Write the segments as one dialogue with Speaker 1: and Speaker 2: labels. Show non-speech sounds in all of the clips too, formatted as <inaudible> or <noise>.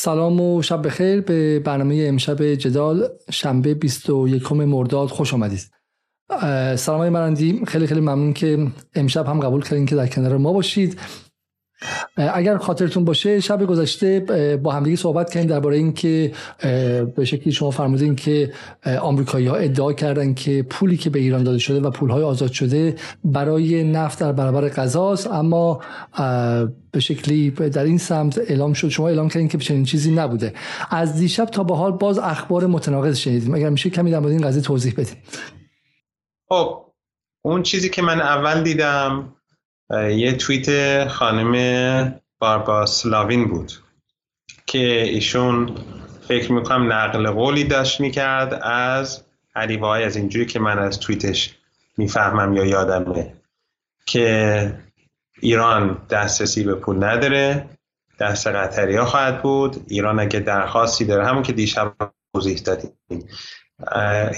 Speaker 1: سلام و شب بخیر به برنامه امشب جدال شنبه 21 مرداد. خوش آمدید. سلام های مرندی. خیلی خیلی ممنون که امشب هم قبول کردین که در کنار ما باشید. اگر خاطرتون باشه شب گذشته با همدیگه صحبت کردیم درباره اینکه به شکلی شما فرمودین که آمریکایی ها ادعا کردن که پولی که به ایران داده شده و پول های آزاد شده برای نفت در برابر غذاست اما به شکلی در این سمت اعلام شد شما اعلام کردین که چنین چیزی نبوده. از دیشب تا به حال باز اخبار متناقض شنیدیم. اگر میشه کمی در مورد این قضیه توضیح بدیم
Speaker 2: خب اون چیزی که من اول دیدم یه توییت خانم بارباسلاوین بود که ایشون فکر می‌کنم نقل قولی داشت می‌کرد از علی از اینجوری که من از توییتش می‌فهمم یا یادمه که ایران دسترسی به پول نداره دست قطری ها خواهد بود. ایران اگه درخواستی داره همون که دیشب توضیح دادیم.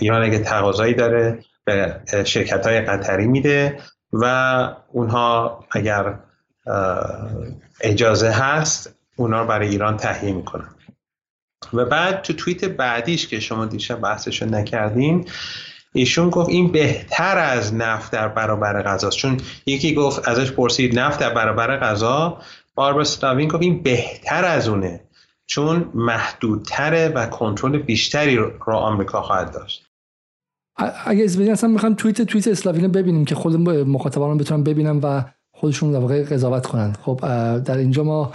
Speaker 2: ایران اگه تقاضایی داره به شرکت های قطری میده. و اونها اگر اجازه هست اونا رو برای ایران تهیه می‌کنن. و بعد تو توییت بعدیش که شما دیشب بحثشو نکردین ایشون گفت این بهتر از نفت در برابر غذاست چون یکی گفت ازش پرسید نفت در برابر غذا باربر ستاوین گفت این بهتر از اونه چون محدودتره و کنترل بیشتری رو آمریکا خواهد داشت.
Speaker 1: اگه از بدین اصلا می‌خوام توییت توییت اسلاوین ببینیم که خود مخاطبان بتونن ببینم و خودشون در واقع قضاوت کنند. خب در اینجا ما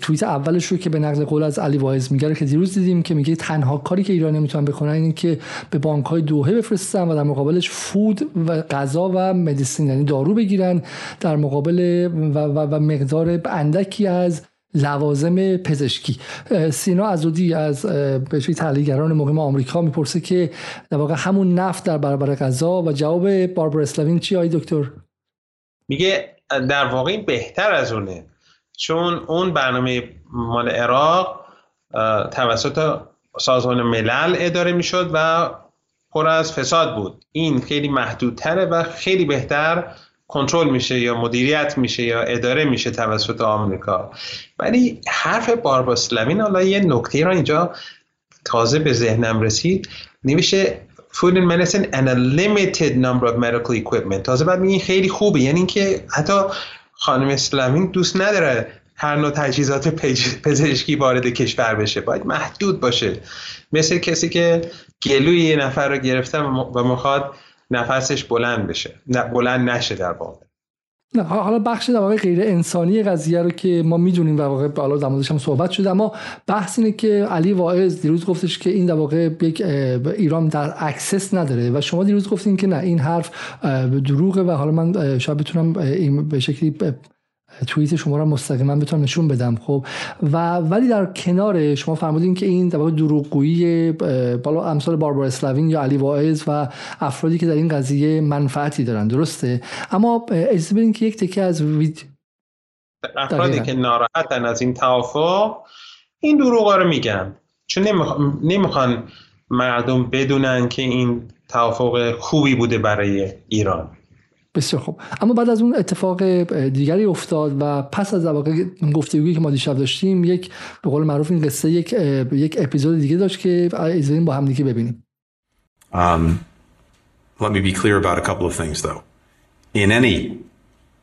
Speaker 1: توییت اولش رو که به نقل قول از علی واعظ میگه که دیروز دیدیم که میگه تنها کاری که ایران می‌تونن بکنن اینه که به بانک های دوحه بفرستن و در مقابلش فود و غذا و مدیسین یعنی دارو بگیرن در مقابل و, و, و مقدار اندکی از لوازم پزشکی. سینا ازودی از بهشوی تحلیلگران مهم آمریکا می‌پرسه که در واقع همون نفت در برابر غذا و جواب باربر اسلاوین چی آی دکتر؟
Speaker 2: میگه در واقع این بهتر از اونه چون اون برنامه مال عراق توسط سازمان ملل اداره می‌شد و پر از فساد بود. این خیلی محدودتره و خیلی بهتر کنترل میشه یا مدیریت میشه یا اداره میشه توسط آمریکا. ولی حرف بارباسلوین حالا یه نکته را اینجا تازه به ذهنم رسید. نمیشه food and medicine and a limited number of medical equipment. تازه بعد میگه خیلی خوبه. یعنی اینکه حتی خانم اسلامین دوست نداره هر نوع تجهیزات پزشکی وارد کشور بشه. باید محدود باشه. مثل کسی که گلوی یه نفر رو گرفته و می‌خواد نفسش بلند بشه. نه بلند نشه در واقع.
Speaker 1: نه حالا بخش در واقع غیر انسانی قضیه رو که ما می‌دونیم در واقع حالا هم صحبت شده اما بحث اینه که علی واعظ دیروز گفتش که این در واقع یک ایران در access نداره و شما دیروز گفتین که نه این حرف دروغه و حالا من شاید بتونم این به شکلی توییت شما رو مستقیما بتونم نشون بدم خب. و ولی در کنار شما فرمودین که این در دروغگویی بالا امثال باربار اسلاوین یا علی واعظ و افرادی که در این قضیه منفعتی دارن درسته؟ اما اجازه بدین که یک تکه از وید
Speaker 2: افرادی که ناراحتن از این توافق این دروغا رو میگن. چون نمی‌خوان مردم بدونن که این توافق خوبی بوده برای ایران.
Speaker 1: بسیار خوب اما بعد از اون اتفاق دیگری افتاد و پس از واقع گفتگویی که ما دیشب داشتیم یک به قول معروف این قصه یک یک اپیزود دیگه داشت که ایزین با هم دیگه ببینیم
Speaker 3: um, let me be clear about a couple of things though in any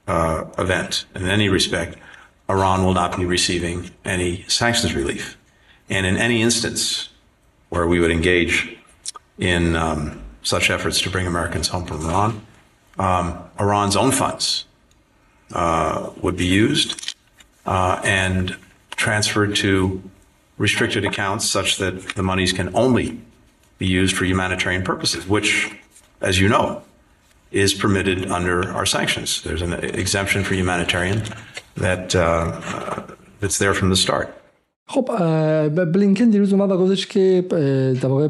Speaker 3: uh, event in any respect Iran will not be receiving any sanctions relief and in any instance where we would engage in um, such efforts to bring Americans home from Iran um, Iran's own funds uh, would be used uh, and transferred to restricted accounts such that the monies can only be used for humanitarian purposes, which, as you know, is permitted under our sanctions. There's an exemption for humanitarian that uh, that's there from the start.
Speaker 1: خب بلینکن دیروز اومد و گفتش که در واقع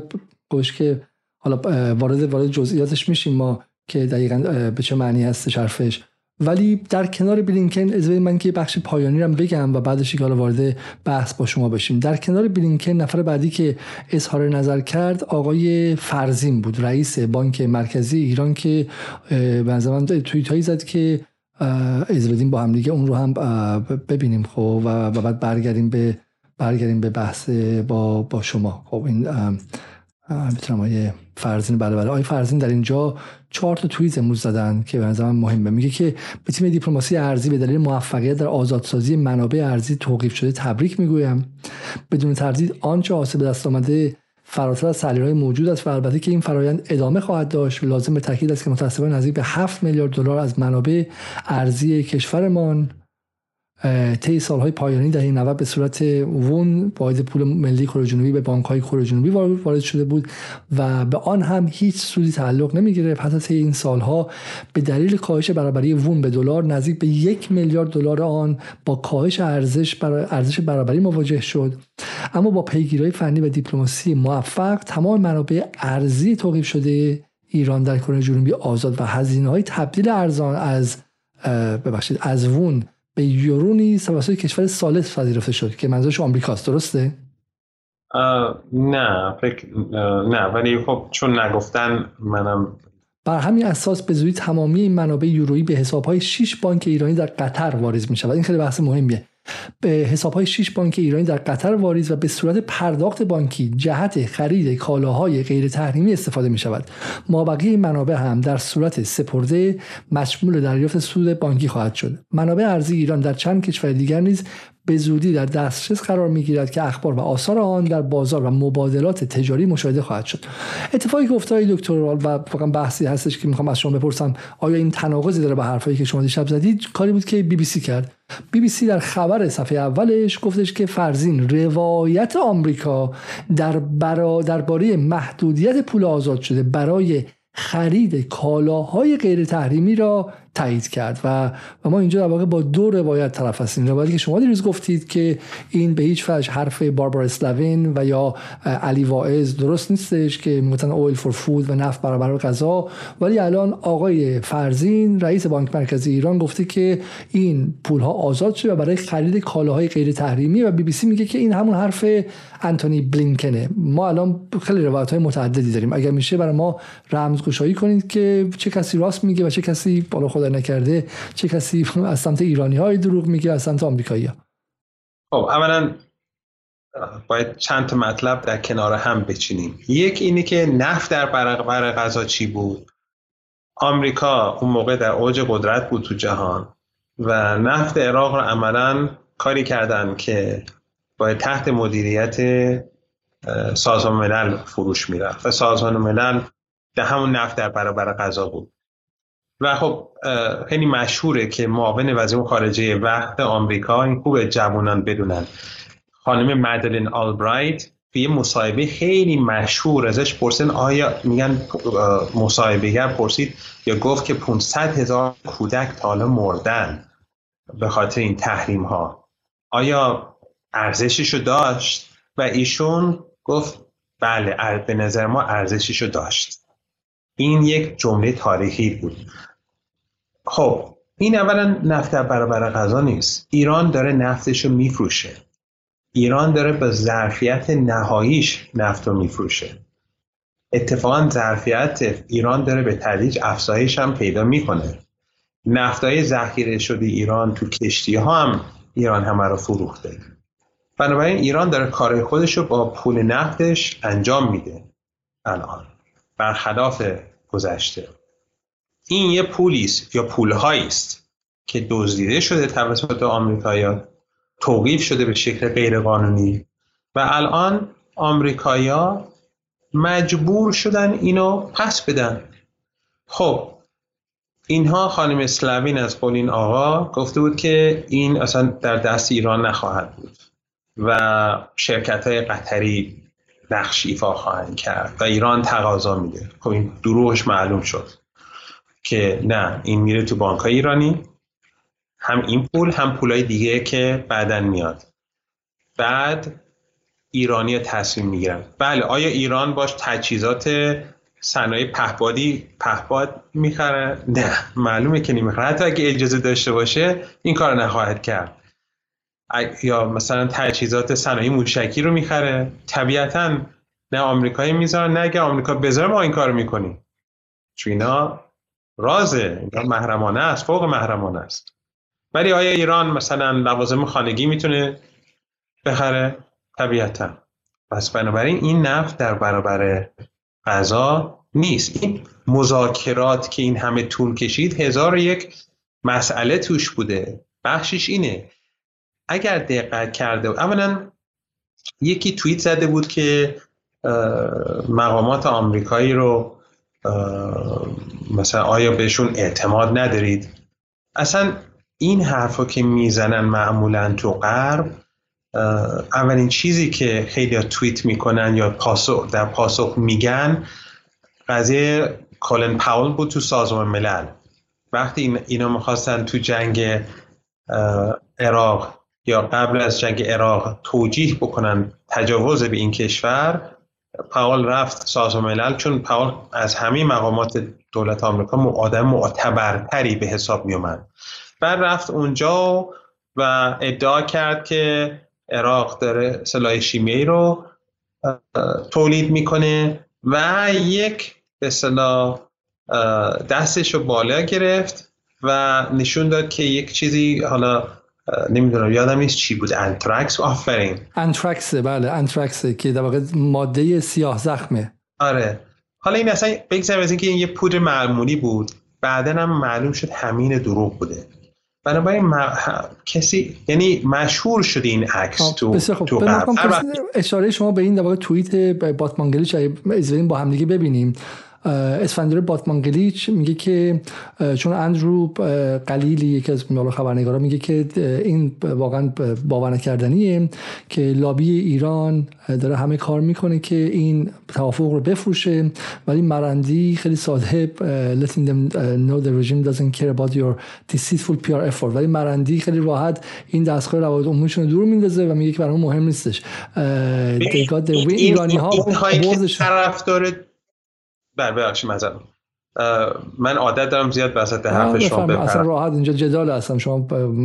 Speaker 1: گفتش که حالا وارد وارد جزئیاتش میشیم ما که دقیقا به چه معنی هست حرفش. ولی در کنار بلینکن از من که بخش پایانی رو بگم و بعدش که حالا وارد بحث با شما بشیم. در کنار بلینکن نفر بعدی که اظهار نظر کرد آقای فرزین بود رئیس بانک مرکزی ایران که به من توییت هایی زد که از با هم دیگه اون رو هم ببینیم خب و بعد برگردیم به برگردیم به بحث با با شما. خب این می‌تونم آیه فرزین بله بله. آیه فرزین در اینجا چهار تا توییت امروز زدن که به نظر مهمه. میگه که به تیم دیپلماسی ارزی به دلیل موفقیت در آزادسازی منابع ارزی توقیف شده تبریک می‌گویم. بدون تردید آنچه حاصل به دست آمده فراتر از های موجود است و البته که این فرایند ادامه خواهد داشت. لازم به تاکید است که متاسفانه نزدیک به 7 میلیارد دلار از منابع ارزی کشورمان طی سالهای پایانی دهه 90 به صورت وون واحد پول ملی کره جنوبی به بانک های کره جنوبی وارد شده بود و به آن هم هیچ سودی تعلق نمی گرفت حتی طی این سالها به دلیل کاهش برابری وون به دلار نزدیک به یک میلیارد دلار آن با کاهش ارزش ارزش برابری مواجه شد. اما با پیگیری فنی و دیپلماسی موفق تمام منابع ارزی توقیف شده ایران در کره جنوبی آزاد و هزینه های تبدیل ارزان از ببخشید از وون به یورو نیز توسط کشور ثالث پذیرفته شد که منظورش آمریکاست. درسته؟
Speaker 2: نه فکر نه ولی خب چون نگفتن منم
Speaker 1: بر همین اساس به زودی تمامی این منابع یورویی به حسابهای 6 بانک ایرانی در قطر واریز می شود این خیلی بحث مهمیه. به حساب های 6 بانک ایرانی در قطر واریز و به صورت پرداخت بانکی جهت خرید کالاهای غیر تحریمی استفاده می شود این منابع هم در صورت سپرده مشمول دریافت سود بانکی خواهد شد. منابع ارزی ایران در چند کشور دیگر نیز به زودی در دسترس قرار می گیرد که اخبار و آثار آن در بازار و مبادلات تجاری مشاهده خواهد شد. اتفاقی که افتاد دکتر و واقعا بحثی هستش که می‌خوام از شما بپرسم آیا این تناقضی داره با حرفایی که شما دیشب زدید؟ کاری بود که بی بی سی کرد. بی بی سی در خبر صفحه اولش گفتش که فرزین روایت آمریکا در برا درباره محدودیت پول آزاد شده برای خرید کالاهای غیر تحریمی را تایید کرد. و, و ما اینجا در واقع با دو روایت طرف هستیم. روایتی که شما دیروز گفتید که این به هیچ وجه حرف باربار اسلاوین و یا علی واعظ درست نیستش که می‌گفتن اویل فور فود و نفت برابر غذا. ولی الان آقای فرزین رئیس بانک مرکزی ایران گفته که این پول ها آزاد شده و برای خرید کالاهای غیر تحریمی و بی بی سی میگه که این همون حرف انتونی بلینکنه. ما الان خیلی روایت های متعددی داریم. اگر میشه برای ما رمزگشایی کنید که چه کسی راست میگه و چه کسی بالا خدا نکرده چه کسی <laughs> از سمت ایرانی های دروغ میگه از سمت آمریکایی ها
Speaker 2: خب اولا باید چند تا مطلب در کنار هم بچینیم. یک اینه که نفت در برق غذا چی بود؟ آمریکا اون موقع در اوج قدرت بود تو جهان و نفت عراق رو عملا کاری کردن که باید تحت مدیریت سازمان ملل فروش می‌رفت. و سازمان ملل در همون نفت در برابر غذا بود. و خب خیلی مشهوره که معاون وزیر خارجه وقت آمریکا این خوب جوانان بدونن. خانم مدلین آلبرایت به یه مصاحبه خیلی مشهور ازش پرسن آیا میگن مصاحبهگر پرسید یا گفت که 500 هزار کودک تا حالا مردن به خاطر این تحریم ها آیا ارزششو داشت؟ و ایشون گفت بله به نظر ما ارزششو داشت. این یک جمله تاریخی بود. خب این اولا نفت در برابر غذا نیست. ایران داره نفتش رو میفروشه. ایران داره به ظرفیت نهاییش نفت رو میفروشه. اتفاقا ظرفیت ایران داره به تدریج افزایش هم پیدا می‌کنه. نفتای ذخیره شده ایران تو کشتی ها هم ایران همه رو فروخته. بنابراین ایران داره کار خودش رو با پول نفتش انجام میده. الان. برخلاف گذشته. این یه پولی یا پولهایی است که دزدیده شده توسط آمریکایا توقیف شده به شکل غیرقانونی و الان آمریکایا مجبور شدن اینو پس بدن. خب اینها خانم اسلاوین از قول این آقا گفته بود که این اصلا در دست ایران نخواهد بود و شرکت های قطری نقش ایفا خواهند کرد و ایران تقاضا میده. خب این دروغش معلوم شد که نه این میره تو بانک ایرانی هم این پول هم پولای دیگه که بعدا میاد. بعد ایرانی تصمیم می‌گیرن. بله آیا ایران باش تجهیزات صنایع پهبادی پهباد می‌خره؟ نه معلومه که نمی‌خره. حتی اگه اجازه داشته باشه این کار نخواهد کرد. یا مثلا تجهیزات صنایع موشکی رو می‌خره. طبیعتا نه آمریکایی می‌ذارن نه اگه آمریکا بذاره ما این کار می‌کنیم. چون اینا رازه اینا محرمانه است فوق محرمانه است. ولی آیا ایران مثلا لوازم خانگی می‌تونه بخره؟ طبیعتا. پس بنابراین این نفت در برابر غذا نیست. این مذاکرات که این همه طول کشید هزار و یک مسئله توش بوده. بخشش اینه. اگر دقت کرده اولا یکی توییت زده بود که مقامات آمریکایی رو مثلا آیا بهشون اعتماد ندارید؟ اصلا این حرفا که می‌زنن معمولا تو غرب اولین چیزی که خیلی توییت می‌کنن یا پاسخ در پاسخ میگن قضیه کالن پاول بود تو سازمان ملل. وقتی اینا می‌خواستن تو جنگ عراق یا قبل از جنگ عراق توجیه بکنن تجاوز به این کشور پاول رفت سازمان ملل چون پاول از همه مقامات دولت آمریکا آدم معتبرتری به حساب می اومد بعد رفت اونجا و ادعا کرد که عراق داره سلاح شیمیایی رو تولید می‌کنه و یک به صلاح دستش رو بالا گرفت و نشون داد که یک چیزی حالا نمی‌دونم یادم نیست چی بود. انترکس آفرین.
Speaker 1: anthrax بله anthrax که در واقع ماده سیاه زخمه.
Speaker 2: آره. حالا این اصلا بگذاریم از اینکه این یه پودر معمولی بود. بعدا هم معلوم شد همین دروغ بوده. بنابراین کسی یعنی مشهور شد این عکس تو
Speaker 1: بسیار
Speaker 2: تو
Speaker 1: اشاره شما به این در واقع توییت باتمانگلیچ با همدیگه ببینیم. اسفندیار باتمانگلیچ میگه که چون اندرو قلیلی یکی از خبرنگارا میگه که این واقعا باور نکردنیه که لابی ایران داره همه کار می‌کنه که این توافق رو بفروشه ولی مرندی خیلی ساده letting them know the regime doesn't care about your deceitful PR effort. ولی مرندی خیلی راحت این دستگاه روابط عمومیشون رو دور میندازه و میگه که برای مهم نیستش.
Speaker 2: ایرانی ها طرفدار بله ببخشید مثلا من عادت دارم زیاد وسط حرف شما بپرم
Speaker 1: اصلا راحت اینجا جدال هستم. شما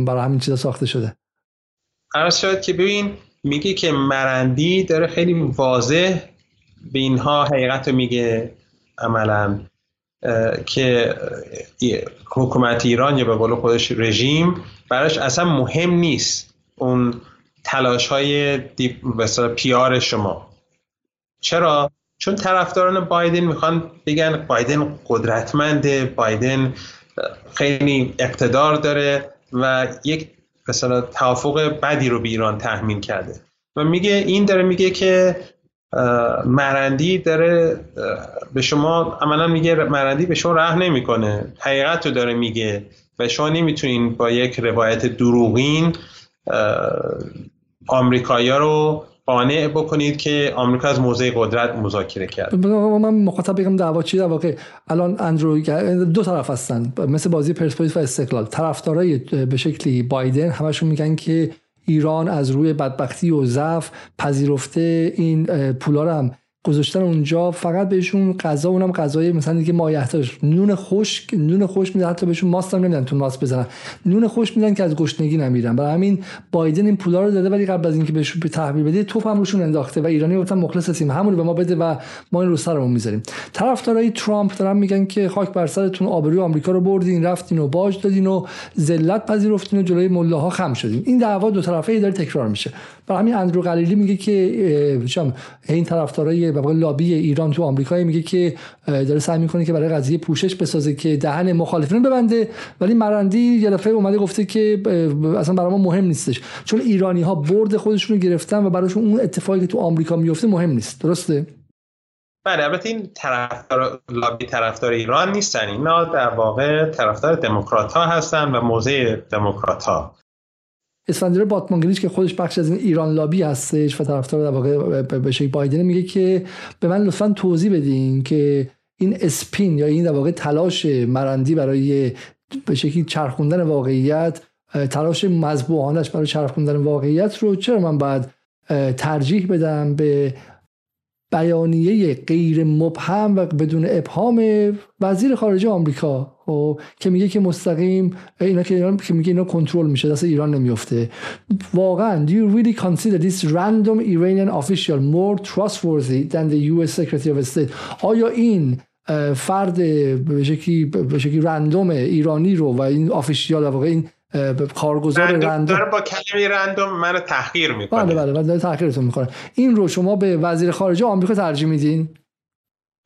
Speaker 1: برای همین چیزا ساخته شده.
Speaker 2: عرض شد که ببین میگه که مرندی داره خیلی واضح به اینها حقیقت رو میگه عملا که حکومت ایران یا به قول خودش رژیم براش اصلا مهم نیست اون تلاش های پیار شما. چرا؟ چون طرفداران بایدن می‌خوان بگن بایدن قدرتمنده بایدن خیلی اقتدار داره و یک مثلا توافق بدی رو به ایران تحمیل کرده. و میگه این داره میگه که مرندی داره به شما عملا میگه مرندی به شما راه نمی‌کنه. حقیقت رو داره میگه و شما نمی‌تونین با یک روایت دروغین آمریکایی‌ها رو قانع بکنید که آمریکا از موضع قدرت مذاکره کرد.
Speaker 1: من مخاطب بگم دعوا چی در واقع الان اندرو دو طرف هستن. مثل بازی پرسپولیس و استقلال. طرفدارای به شکلی بایدن همشون میگن که ایران از روی بدبختی و ضعف پذیرفته این پولا رو هم گذاشتن اونجا فقط بهشون غذا اونم غذای مثلا دیگه مایحتاج نون خشک نون خوش میدن حتی بهشون ماست هم نمیدن تو ماست بزنن. نون خوش میدن که از گشنگی نمیرن. برای همین بایدن این پولا رو داده ولی قبل از اینکه بهشون به تحویل بده توپ هم روشون انداخته و ایرانی گفتن مخلص هستیم همون به ما بده و ما این رو سرمون می‌ذاریم. طرفدارای ترامپ دارن میگن که خاک بر سرتون آبروی آمریکا رو بردین رفتین و باج دادین و ذلت پذیرفتین و جلوی ملاها خم شدین. این دعوا دو طرفه داره تکرار میشه. برای همین اندرو قلیلی میگه که این طرفدارای به لابی ایران تو آمریکا میگه که داره سعی می‌کنه که برای قضیه پوشش بسازه که دهن مخالفین ببنده. ولی مرندی یه دفعه اومده گفته که اصلا برای ما مهم نیستش. چون ایرانی ها برد خودشون رو گرفتن و براشون اون اتفاقی که تو آمریکا میفته مهم نیست. درسته؟
Speaker 2: بله البته این طرفدار لابی طرفدار ایران نیستن. اینا در واقع طرفدار دموکرات ها هستن و موضع دموکرات ها
Speaker 1: اسفندیار باتمانگلیچ که خودش بخش از این ایران لابی هستش و طرفدار در واقع به بایدن میگه که به من لطفا توضیح بدین که این اسپین یا این در واقع تلاش مرندی برای به شکلی چرخوندن واقعیت تلاش مذبوحانش برای چرخوندن واقعیت رو چرا من باید ترجیح بدم به بیانیه غیر مبهم و بدون ابهام وزیر خارجه آمریکا خب که میگه که مستقیم اینا که ایران که میگه اینا کنترل میشه دست ایران نمیفته واقعا do you really consider this random Iranian official more trustworthy than the US Secretary of State? آیا این فرد به شکلی رندوم ایرانی رو و این آفیشیال واقع این کارگزار رندوم
Speaker 2: داره با کلمه رندوم منو تحقیر می‌کنه.
Speaker 1: بله بله بله تحقیرتون می‌کنه. این رو شما به وزیر خارجه آمریکا ترجیح میدین؟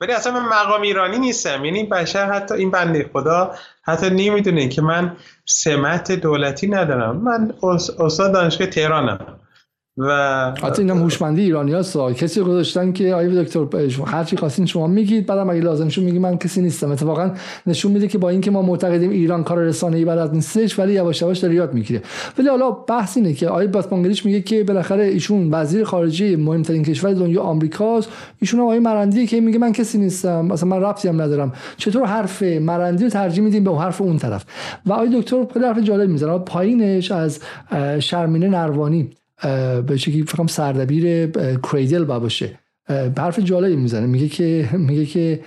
Speaker 2: ولی اصلا من مقام ایرانی نیستم. یعنی بشر حتی این بنده خدا حتی نمی‌دونه که من سمت دولتی ندارم. من استاد دانشگاه تهرانم. و
Speaker 1: حتی اینم هوشمندی ایرانی ها کسی گذاشتن که آیه دکتر هر چی خواستین شما میگید بعدم اگه لازم شد میگی من کسی نیستم. اتفاقا نشون میده که با اینکه ما معتقدیم ایران کار رسانه‌ای بلد نیستش ولی یواش یواش داره یاد می‌گیره. ولی حالا بحث اینه که آیه باسپانگلیش میگه که بالاخره ایشون وزیر خارجه مهمترین کشور دنیا آمریکاست. ایشون آیه مرندی که میگه من کسی نیستم. مثلا من ربطی هم ندارم. چطور حرف مرندی رو ترجیح میدیم به حرف اون طرف؟ و آیه دکتر خیلی حرف جالب می‌زنه. پایینش از شرمینه نروانی. به شکلی فکرم سردبیر کریدل با باشه حرف جالبی می‌زنه میگه که میگه که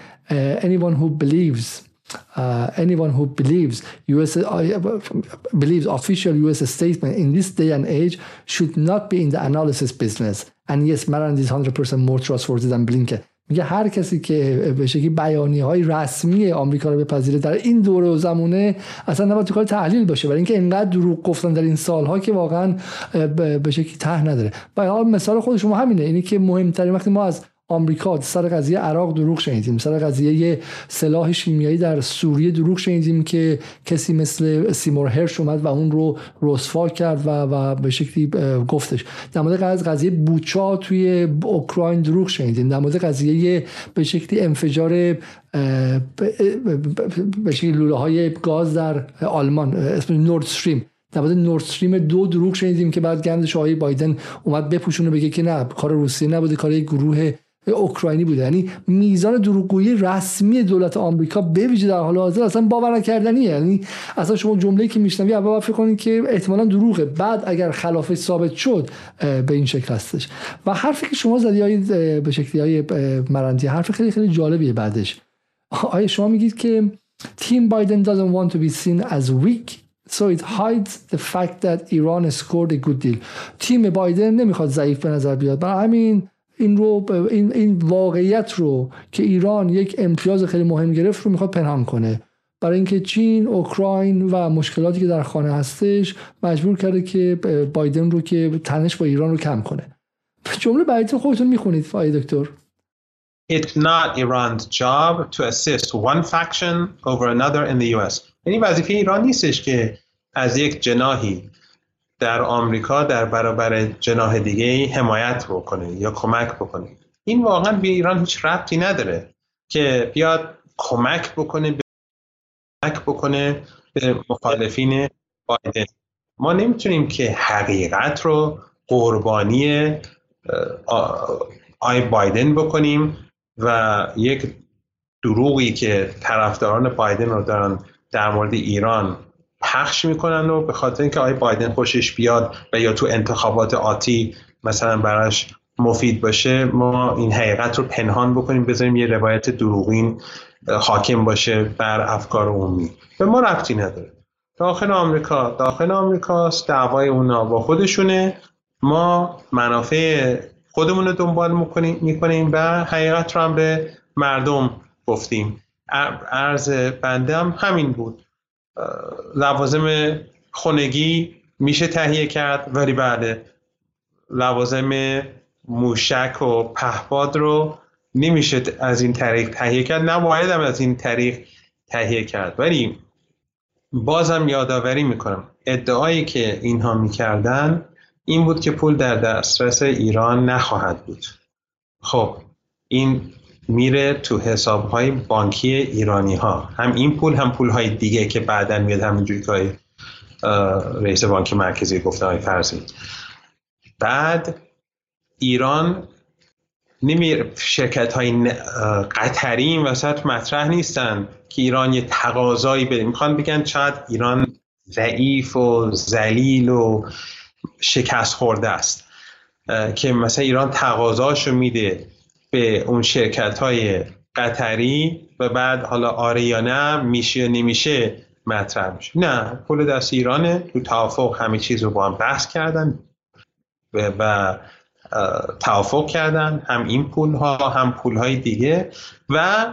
Speaker 1: anyone who believes Uh, anyone who believes US uh, believes official US statement in this day and age should not be in the analysis business. And yes, Maran is 100% more trustworthy than Blinken. میگه هر کسی که به شکلی بیانی های رسمی آمریکا رو بپذیره در این دوره و زمونه اصلا نباید تو کار تحلیل باشه برای اینکه اینقدر دروغ گفتن در این سالها که واقعا به شکلی ته نداره. و حال مثال خود شما همینه اینی که مهمترین وقتی ما از آمریکا سر قضیه عراق دروغ شنیدیم. سر قضیه سلاح شیمیایی در سوریه دروغ شنیدیم که کسی مثل سیمور هرش اومد و اون رو رسوا کرد و, و به شکلی گفتش. در مورد قضیه بوچا توی اوکراین دروغ شنیدیم. در مورد قضیه به شکلی انفجار به شکلی لوله های گاز در آلمان اسم نورد استریم در مورد نورد استریم دو دروغ شنیدیم که بعد گندش آقای بایدن اومد بپوشونه بگه که نه کار روسیه نبوده کار گروه اوکراینی بوده یعنی میزان دروغگویی رسمی دولت آمریکا به ویژه در حال حاضر اصلا باور نکردنیه. یعنی اصلا شما جمله‌ای که میشنوی اول فکر کنید که احتمالا دروغه. بعد اگر خلافش ثابت شد به این شکل هستش. و حرفی که شما زدی های به شکلی های مرندی حرف خیلی خیلی جالبیه بعدش. آیا شما میگید که تیم بایدن doesn't want to be seen as weak so it hides the fact that Iran scored a good deal. تیم بایدن نمی‌خواد ضعیف به نظر بیاد. برای همین این رو این, این واقعیت رو که ایران یک امتیاز خیلی مهم گرفت رو می‌خواد پنهان کنه برای اینکه چین، اوکراین و مشکلاتی که در خانه هستش مجبور کرده که بایدن رو که تنش با ایران رو کم کنه. جمله بعدی خودتون می‌خونید فای دکتر.
Speaker 2: It's not Iran's job to assist one faction over another in the US. یعنی وظیفه ایران نیستش که از یک جناهی در آمریکا در برابر جناح دیگه حمایت بکنه یا کمک بکنه. این واقعا به ایران هیچ ربطی نداره که بیاد کمک بکنه کمک بکنه به مخالفین بایدن. ما نمی‌تونیم که حقیقت رو قربانی آی بایدن بکنیم و یک دروغی که طرفداران بایدن رو دارن در مورد ایران پخش می‌کنن و به خاطر اینکه آقای بایدن خوشش بیاد و یا تو انتخابات آتی مثلا براش مفید باشه ما این حقیقت رو پنهان بکنیم بذاریم یه روایت دروغین حاکم باشه بر افکار عمومی. به ما رفتی نداره. داخل آمریکا داخل آمریکاست دعوای اونا با خودشونه. ما منافع خودمون رو دنبال می‌کنیم, می‌کنیم و حقیقت رو هم به مردم گفتیم. عرض بنده هم همین بود. لوازم خونگی میشه تهیه کرد ولی بعد لوازم موشک و پهپاد رو نمیشه از این طریق تهیه کرد. نباید هم از این طریق تهیه کرد. ولی بازم یادآوری می‌کنم. ادعایی که اینها می‌کردن این بود که پول در دسترس ایران نخواهد بود. خب این میره تو حساب های بانکی ایرانی ها هم این پول هم پول های دیگه که بعدا میاد همینجوری که رئیس بانک مرکزی گفته های فرضی. بعد ایران نمی شرکت های قطری این وسط مطرح نیستن که ایران یه تقاضایی بده. می‌خوان بگن شاید ایران ضعیف و ذلیل و شکست خورده است که مثلا ایران تقاضاشو میده. به اون شرکت های قطری و بعد حالا آره یا نه میشه یا نمیشه مطرح میشه. نه پول دست ایرانه. تو توافق همه چیز رو با هم بحث کردن و توافق کردن. هم این پول ها هم پول های دیگه. و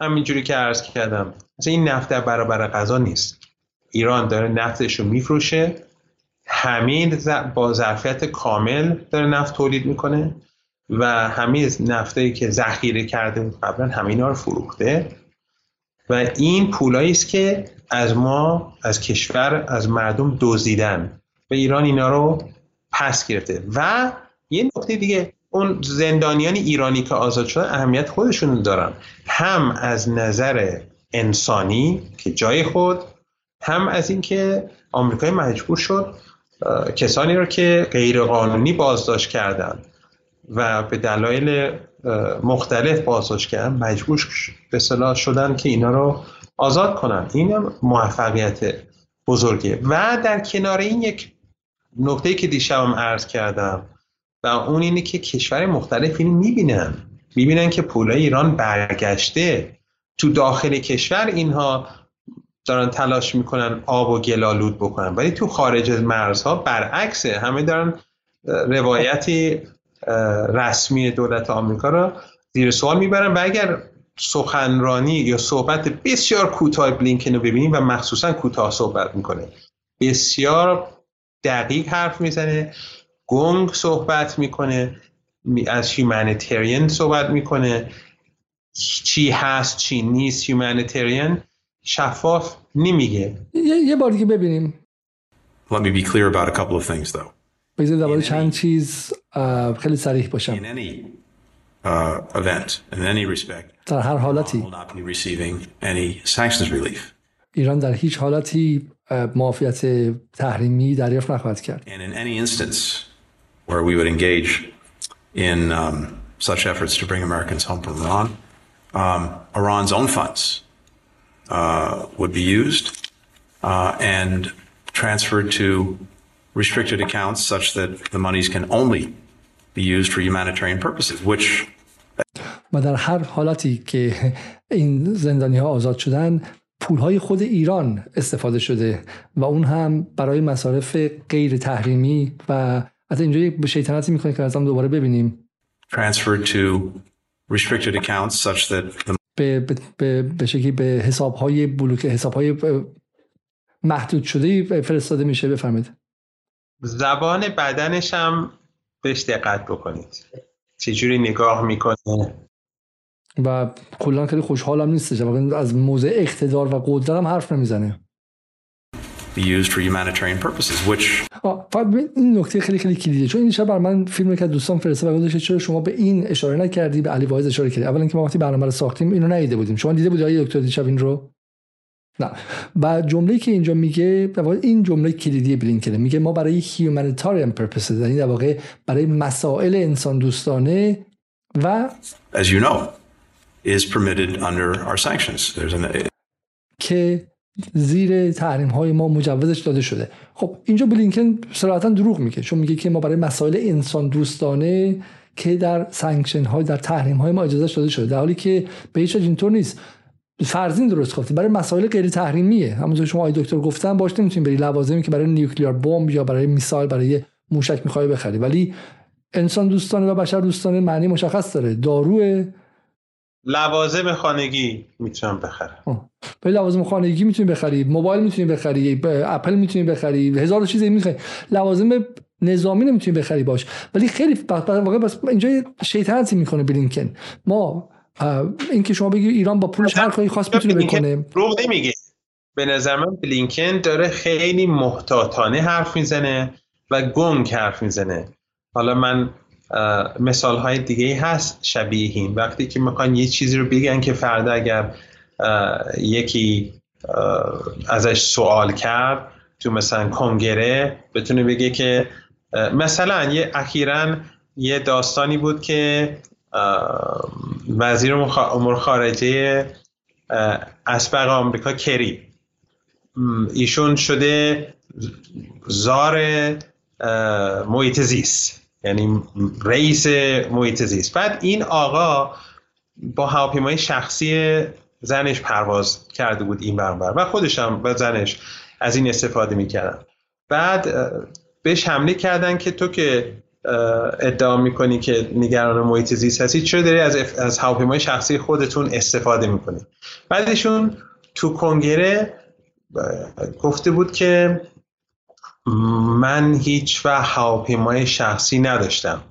Speaker 2: همینجوری که عرض کردم مثلا این نفت در برابر غذا نیست. ایران داره نفتش رو میفروشه. همین با ظرفیت کامل داره نفت تولید می‌کنه. و همه نفتایی که ذخیره کرده قبلا همین رو فروخته. و این پولایی است که از ما از کشور از مردم دزدیدن. و ایران اینا رو پس گرفته. و یه نکته دیگه اون زندانیان ایرانی که آزاد شدن اهمیت خودشون دارن. هم از نظر انسانی که جای خود هم از اینکه آمریکای مجبور شد کسانی رو که غیرقانونی بازداشت کردن. و به دلایل مختلف بازداشت کردن مجبور به صلاح شدن که اینا رو آزاد کنن. این موفقیت بزرگه. و در کنار این یک نکته که دیشبم عرض کردم و اون اینه که کشور مختلف اینو می‌بینن. می‌بینن که پولای ایران برگشته. تو داخل کشور اینها دارن تلاش می‌کنن آب و گلالود بکنن. ولی تو خارج از مرزها برعکسه. همه دارن روایتی رسمی دولت آمریکا را زیر سوال می‌برن و اگر سخنرانی یا صحبت بسیار کوتاه بلینکن رو ببینیم و مخصوصا کوتاه صحبت می‌کنه. بسیار دقیق حرف می‌زنه گنگ صحبت می‌کنه از هیومانیتریان صحبت می‌کنه. چی هست چی نیست هیومانیتریان شفاف نمیگه.
Speaker 1: یه, یه بار دیگه ببینیم.
Speaker 3: Let me be clear about a couple of things though.
Speaker 1: بذار درباره چند چیز خیلی صریح باشم.
Speaker 3: In any uh, event, in any respect,
Speaker 1: در هر حالتی
Speaker 3: will not be receiving any sanctions relief.
Speaker 1: ایران در هیچ حالتی معافیت تحریمی دریافت نخواهد کرد.
Speaker 3: And in any instance where we would engage in um, such efforts to bring Americans home from Iran, um, Iran's own funds uh, would be used uh, and transferred to restricted accounts such that the monies can only be used for humanitarian purposes, which
Speaker 1: و در هر حالتی که این زندانی ها آزاد شدن پولهای خود ایران استفاده شده و اون هم برای مصارف غیر تحریمی و از اینجا به شیطنتی می‌کنه که ازم دوباره ببینیم.
Speaker 3: Transferred to restricted accounts such that the
Speaker 1: به, به, به, به شکلی به حساب های بلوک حساب های محدود شده فرستاده میشه. بفرمایید.
Speaker 2: زبان بدنش هم بهش دقت بکنید. چجوری نگاه می‌کنه؟
Speaker 1: و کلا خیلی خوشحالم نیستش. از موضع اقتدار و قدرت هم حرف نمی‌زنه.
Speaker 3: Be used for humanitarian purposes, which
Speaker 1: این نکته خیلی خیلی کلیدیه. چون این شب بر من فیلم که دوستان فرستاد و گفتش چرا شما به این اشاره نکردی؟ به علی واعظ اشاره کردی. اولا که ما وقتی برنامه رو ساختیم اینو ندیده بودیم. شما دیده بودی آقای دکتر دیشب این رو؟ نه. و جمله که اینجا میگه این جمله کلیدی بلینکنه میگه ما برای humanitarian purposes یعنی در واقع برای مسائل انسان دوستانه و
Speaker 3: as you know is permitted under our sanctions. There's an
Speaker 1: که زیر تحریم های ما مجوزش داده شده. خب اینجا بلینکن صراحتا دروغ میگه. چون میگه که ما برای مسائل انسان دوستانه که در سانکشن های در تحریم های ما اجازه داده شده. در حالی که به هیچ اینطور نیست. فرضین درست گفتی. برای مسائل غیر تحریمیه. همونطور شما آقای دکتر گفتن باش نمی‌تونید بری لوازمی که برای نیوکلیار بمب یا برای میسایل برای موشک می‌خوای بخری. ولی انسان دوستانه و بشر دوستانه معنی مشخص داره. دارو
Speaker 2: لوازم خانگی می‌تونم بخرم.
Speaker 1: به لوازم خانگی می‌تونی بخری. موبایل می‌تونی بخری. اپل می‌تونی بخری. هزار چیزی می‌خری. لوازم نظامی نمی‌تونی بخری باش. ولی خیلی واقعا بس اینجا شیطنتی می‌کنه بلینکن. ما اینکه شما بگی ایران با پولش هر کاری خاص می‌تونه بکنه.
Speaker 2: رو نمیگه. به نظر من بلینکن داره خیلی محتاطانه حرف می‌زنه و گنگ حرف می‌زنه. حالا من مثال های دیگه هست شبیه این. وقتی که می‌خوان یه چیزی رو بگن که فردا اگر یکی ازش سوال کرد تو مثلا کنگره بتونه بگه که مثلا یه اخیرا یه داستانی بود که وزیر امور خارجه اسبق آمریکا کری. ایشون شده زار محیط زیست. یعنی رئیس محیط زیست. بعد این آقا با هواپیمای شخصی زنش پرواز کرده بود این برابر و خودش هم و زنش از این استفاده می‌کردن بعد بهش حمله کردن که تو که ادعا می‌کنی که نگران محیط زیست هستی؟ چرا داری از, از هواپیمای شخصی خودتون استفاده می‌کنی؟ بعدشون تو کنگره گفته بود که من هیچ و هواپیمای شخصی نداشتم.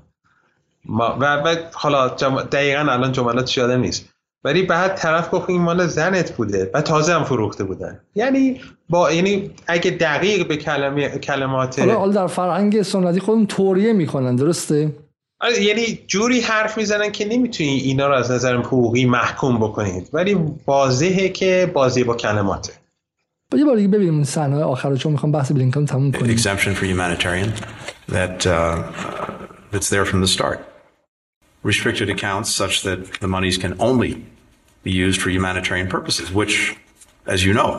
Speaker 2: و, و حالا دقیقا الان جملات یادم نیست. ولی بعد طرف گفت این مال زنت بوده و تازه هم فروخته بودن. یعنی با یعنی اگه دقیق به کلمه کلمات
Speaker 1: حالا در فرهنگ سنتی خودم توریه می‌کنن درسته؟
Speaker 2: آره، یعنی جوری حرف می‌زنن که نمی‌تونی اینا رو از نظر حقوقی محکوم بکنید. ولی واضحه که بازی با کلماته.
Speaker 1: یه بار دیگه ببینیم صحنه آخر رو چون می‌خوام بحث بلینکن تموم کنیم.
Speaker 3: Exemption for humanitarian that uh, that's there from the start. restricted accounts such that the monies can only be used for humanitarian purposes which as you know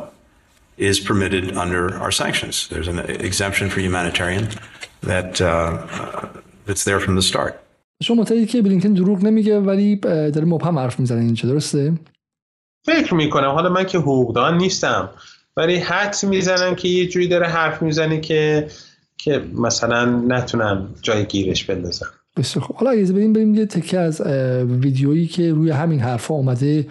Speaker 3: is permitted under our sanctions there's an exemption for humanitarian that uh, that's there from the start
Speaker 1: شما معتقدید که بلینکن دروغ نمیگه ولی داره مبهم حرف میزنه اینجا درسته
Speaker 2: فکر میکنم حالا من که حقوقدان نیستم ولی حد میزنم که یه جوری داره حرف میزنه که که مثلا نتونم جای گیرش بندازم
Speaker 1: بسیار خب. حالا اگه بریم بریم یه تکه از ویدیویی که روی همین حرفا اومده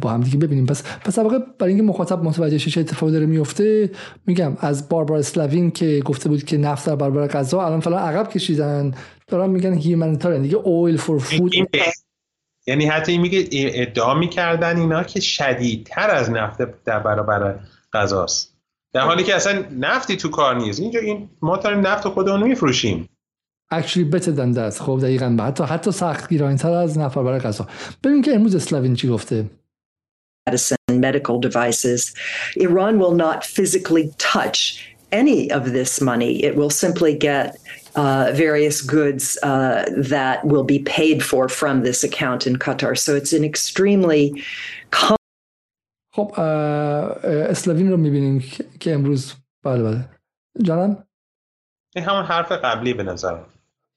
Speaker 1: با هم دیگه ببینیم. پس پس واقع برای اینکه مخاطب متوجه شه چه اتفاقی داره میفته میگم از باربارا اسلاوین که گفته بود که نفت در برابر غذا الان فعلا عقب کشیدن. دارن میگن هیومانیتاریان دیگه اویل فور فود
Speaker 2: یعنی حتی میگه ادعا می‌کردن اینا که شدیدتر از نفت در برابر غذاست. در حالی که اصلا نفتی تو کار نیست. اینجا این ما داریم نفت خودمون میفروشیم.
Speaker 1: Actually better than that خب دقیقا حتی حتی سخت تر از نفر برای غذا ببین که امروز اسلاوین چی گفته
Speaker 4: medicine medical devices Iran will not physically touch any of this money it will simply get uh, various goods uh, that will be paid for from this account in Qatar. So it's an extremely
Speaker 1: خب اسلاوین رو می‌بینیم که امروز بله بله جانم
Speaker 2: این همون حرف قبلی به نظرم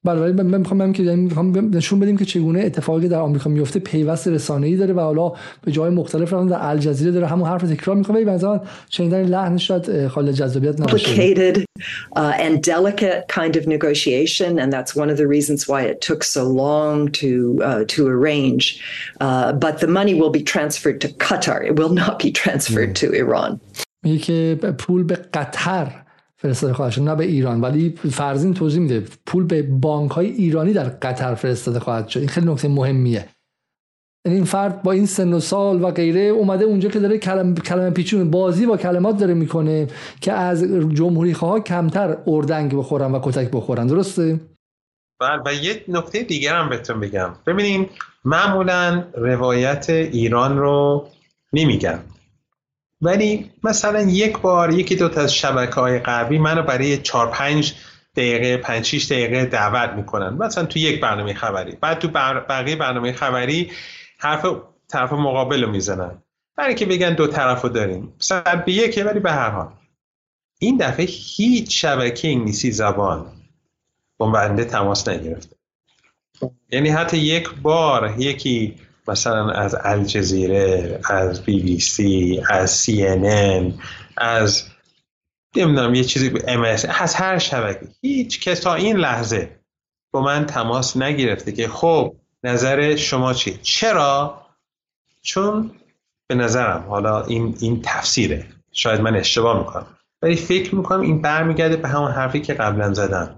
Speaker 1: بله ولی من می‌خوام که یعنی می‌خوام نشون بدیم که چگونه اتفاقی در آمریکا میفته پیوست رسانه‌ای داره و حالا به جای مختلف رفتن در الجزیره داره همون حرف تکرار می‌کنه. ولی مثلا شنیدن لحن شاید خال جذابیت
Speaker 4: نباشه uh, and delicate kind of negotiation and that's one of the reasons why it took so long to uh, to arrange. Uh, but the money will be transferred to Qatar. It will not be transferred to Iran.
Speaker 1: میگه که پول به قطر فرستاده خواهد شد نه به ایران. ولی فرزین توضیح میده پول به بانک های ایرانی در قطر فرستاده خواهد شد. این خیلی نکته مهمیه. یعنی این فرد با این سن و سال و غیره اومده اونجا که داره کلم کلمه پیچون بازی با کلمات داره می‌کنه که از جمهوری خواه کمتر اردنگ بخورن و کتک بخورن. درسته؟
Speaker 2: بله و یه نکته دیگر هم بهتون بگم. ببینین معمولا روایت ایران رو نمیگن ولی مثلا یک بار یکی دو تا از شبکه های غربی منو برای 4 5 دقیقه 5 6 دقیقه دعوت می‌کنن. مثلا تو یک برنامه خبری. بعد تو بقیه برنامه خبری حرف طرف مقابل رو می‌زنن. برای که بگن دو طرف رو داریم. صد به یکه ولی به هر حال. این دفعه هیچ شبکه انگلیسی زبان با بنده تماس نگرفته. یعنی حتی یک بار یکی مثلا از الجزیره از بی بی سی از سی ان از نمی‌دونم یه چیزی ام از هر شبکه. هیچ کس تا این لحظه با من تماس نگرفته که خب نظر شما چی چرا؟ چون به نظرم حالا این این تفسیره. شاید من اشتباه می‌کنم. ولی فکر می‌کنم این برمیگرده به همون حرفی که قبلا زدم.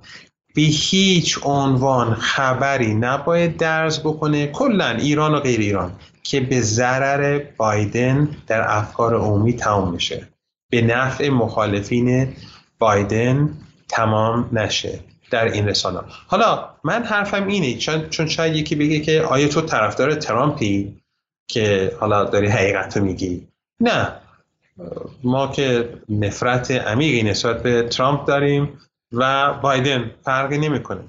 Speaker 2: به هیچ عنوان خبری نباید درز بکنه. کلا ایران و غیر ایران که به ضرر بایدن در افکار عمومی تمام میشه به نفع مخالفین بایدن تمام نشه در این رسانه حالا من حرفم اینه چون, چون شاید یکی بگه که آیا تو طرفدار ترامپی که حالا داری حقیقت میگی؟ نه. ما که نفرت عمیقی نسبت به ترامپ داریم. و بایدن فرقی نمی‌کنه.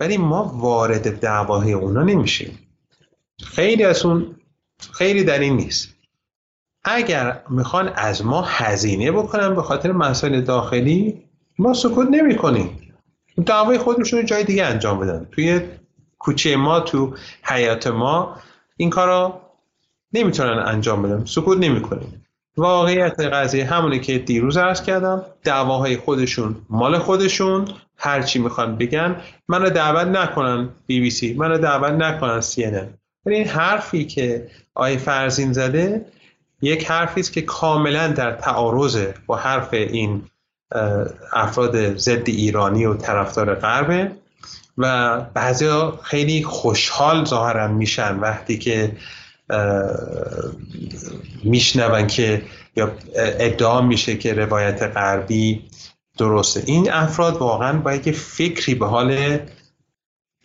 Speaker 2: ولی ما وارد دعوای اونا نمیشیم. خیلی از اون خیلی در این نیست. اگر می‌خوان از ما هزینه بکنن به خاطر مسائل داخلی ما سکوت نمی کنیم دعوای خودشون جای دیگه انجام بدن. توی کوچه ما تو حیات ما این کارا نمی‌تونن انجام بدن. سکوت نمی کنیم واقعیت قضیه همونی که دیروز عرض کردم دعواهای خودشون مال خودشون هرچی می‌خوان بگن منو دعوت نکنن بی بی سی منو دعوت نکنن سی ولی این حرفی که آی فرزین زده یک حرفی است که کاملا در تعارض با حرف این افراد ضد ایرانی و طرفدار غربه و بعضی خیلی خوشحال ظاهرا میشن وقتی که میشنون که یا ادعا میشه که روایت غربی درسته. این افراد واقعا باید یه فکری به حال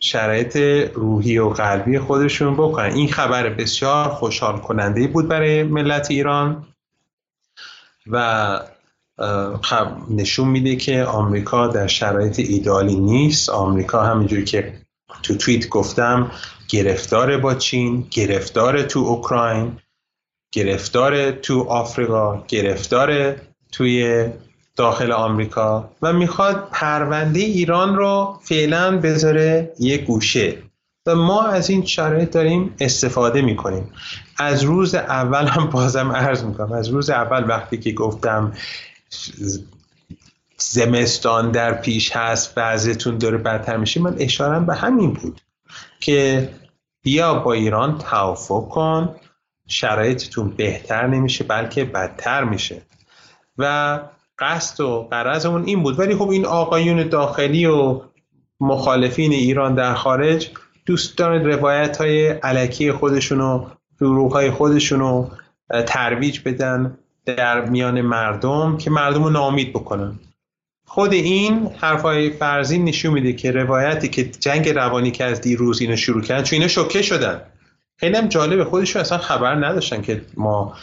Speaker 2: شرایط روحی و قلبی خودشون بکنن. این خبر بسیار خوشحال کننده بود برای ملت ایران و خب نشون میده که آمریکا در شرایط ایدالی نیست. آمریکا همینجوری که تو توییت گفتم گرفتار با چین گرفتار تو اوکراین گرفتار تو آفریقا گرفتار توی داخل آمریکا و می‌خواد پرونده ایران رو فعلا بذاره یه گوشه. و ما از این شرایط داریم استفاده می‌کنیم. از روز اول هم بازم عرض می‌کنم از روز اول وقتی که گفتم زمستان در پیش هست بعضتون داره بدتر میشه من اشارم به همین بود. که بیا با ایران توافق کن. شرایطتون بهتر نمیشه بلکه بدتر میشه. و قصد و قرضمون این بود. ولی خب این آقایون داخلی و مخالفین ایران در خارج دوست دارن روایت های علکی خودشون و دروغ های خودشون رو ترویج بدن در میان مردم که مردم رو نامید بکنن. خود این حرفای فرضی نشون میده که روایتی که جنگ روانی که از دیروز اینو شروع کردن چون اینا شوکه شدن. خیلی هم جالبه خودشون اصلا خبر نداشتن که ما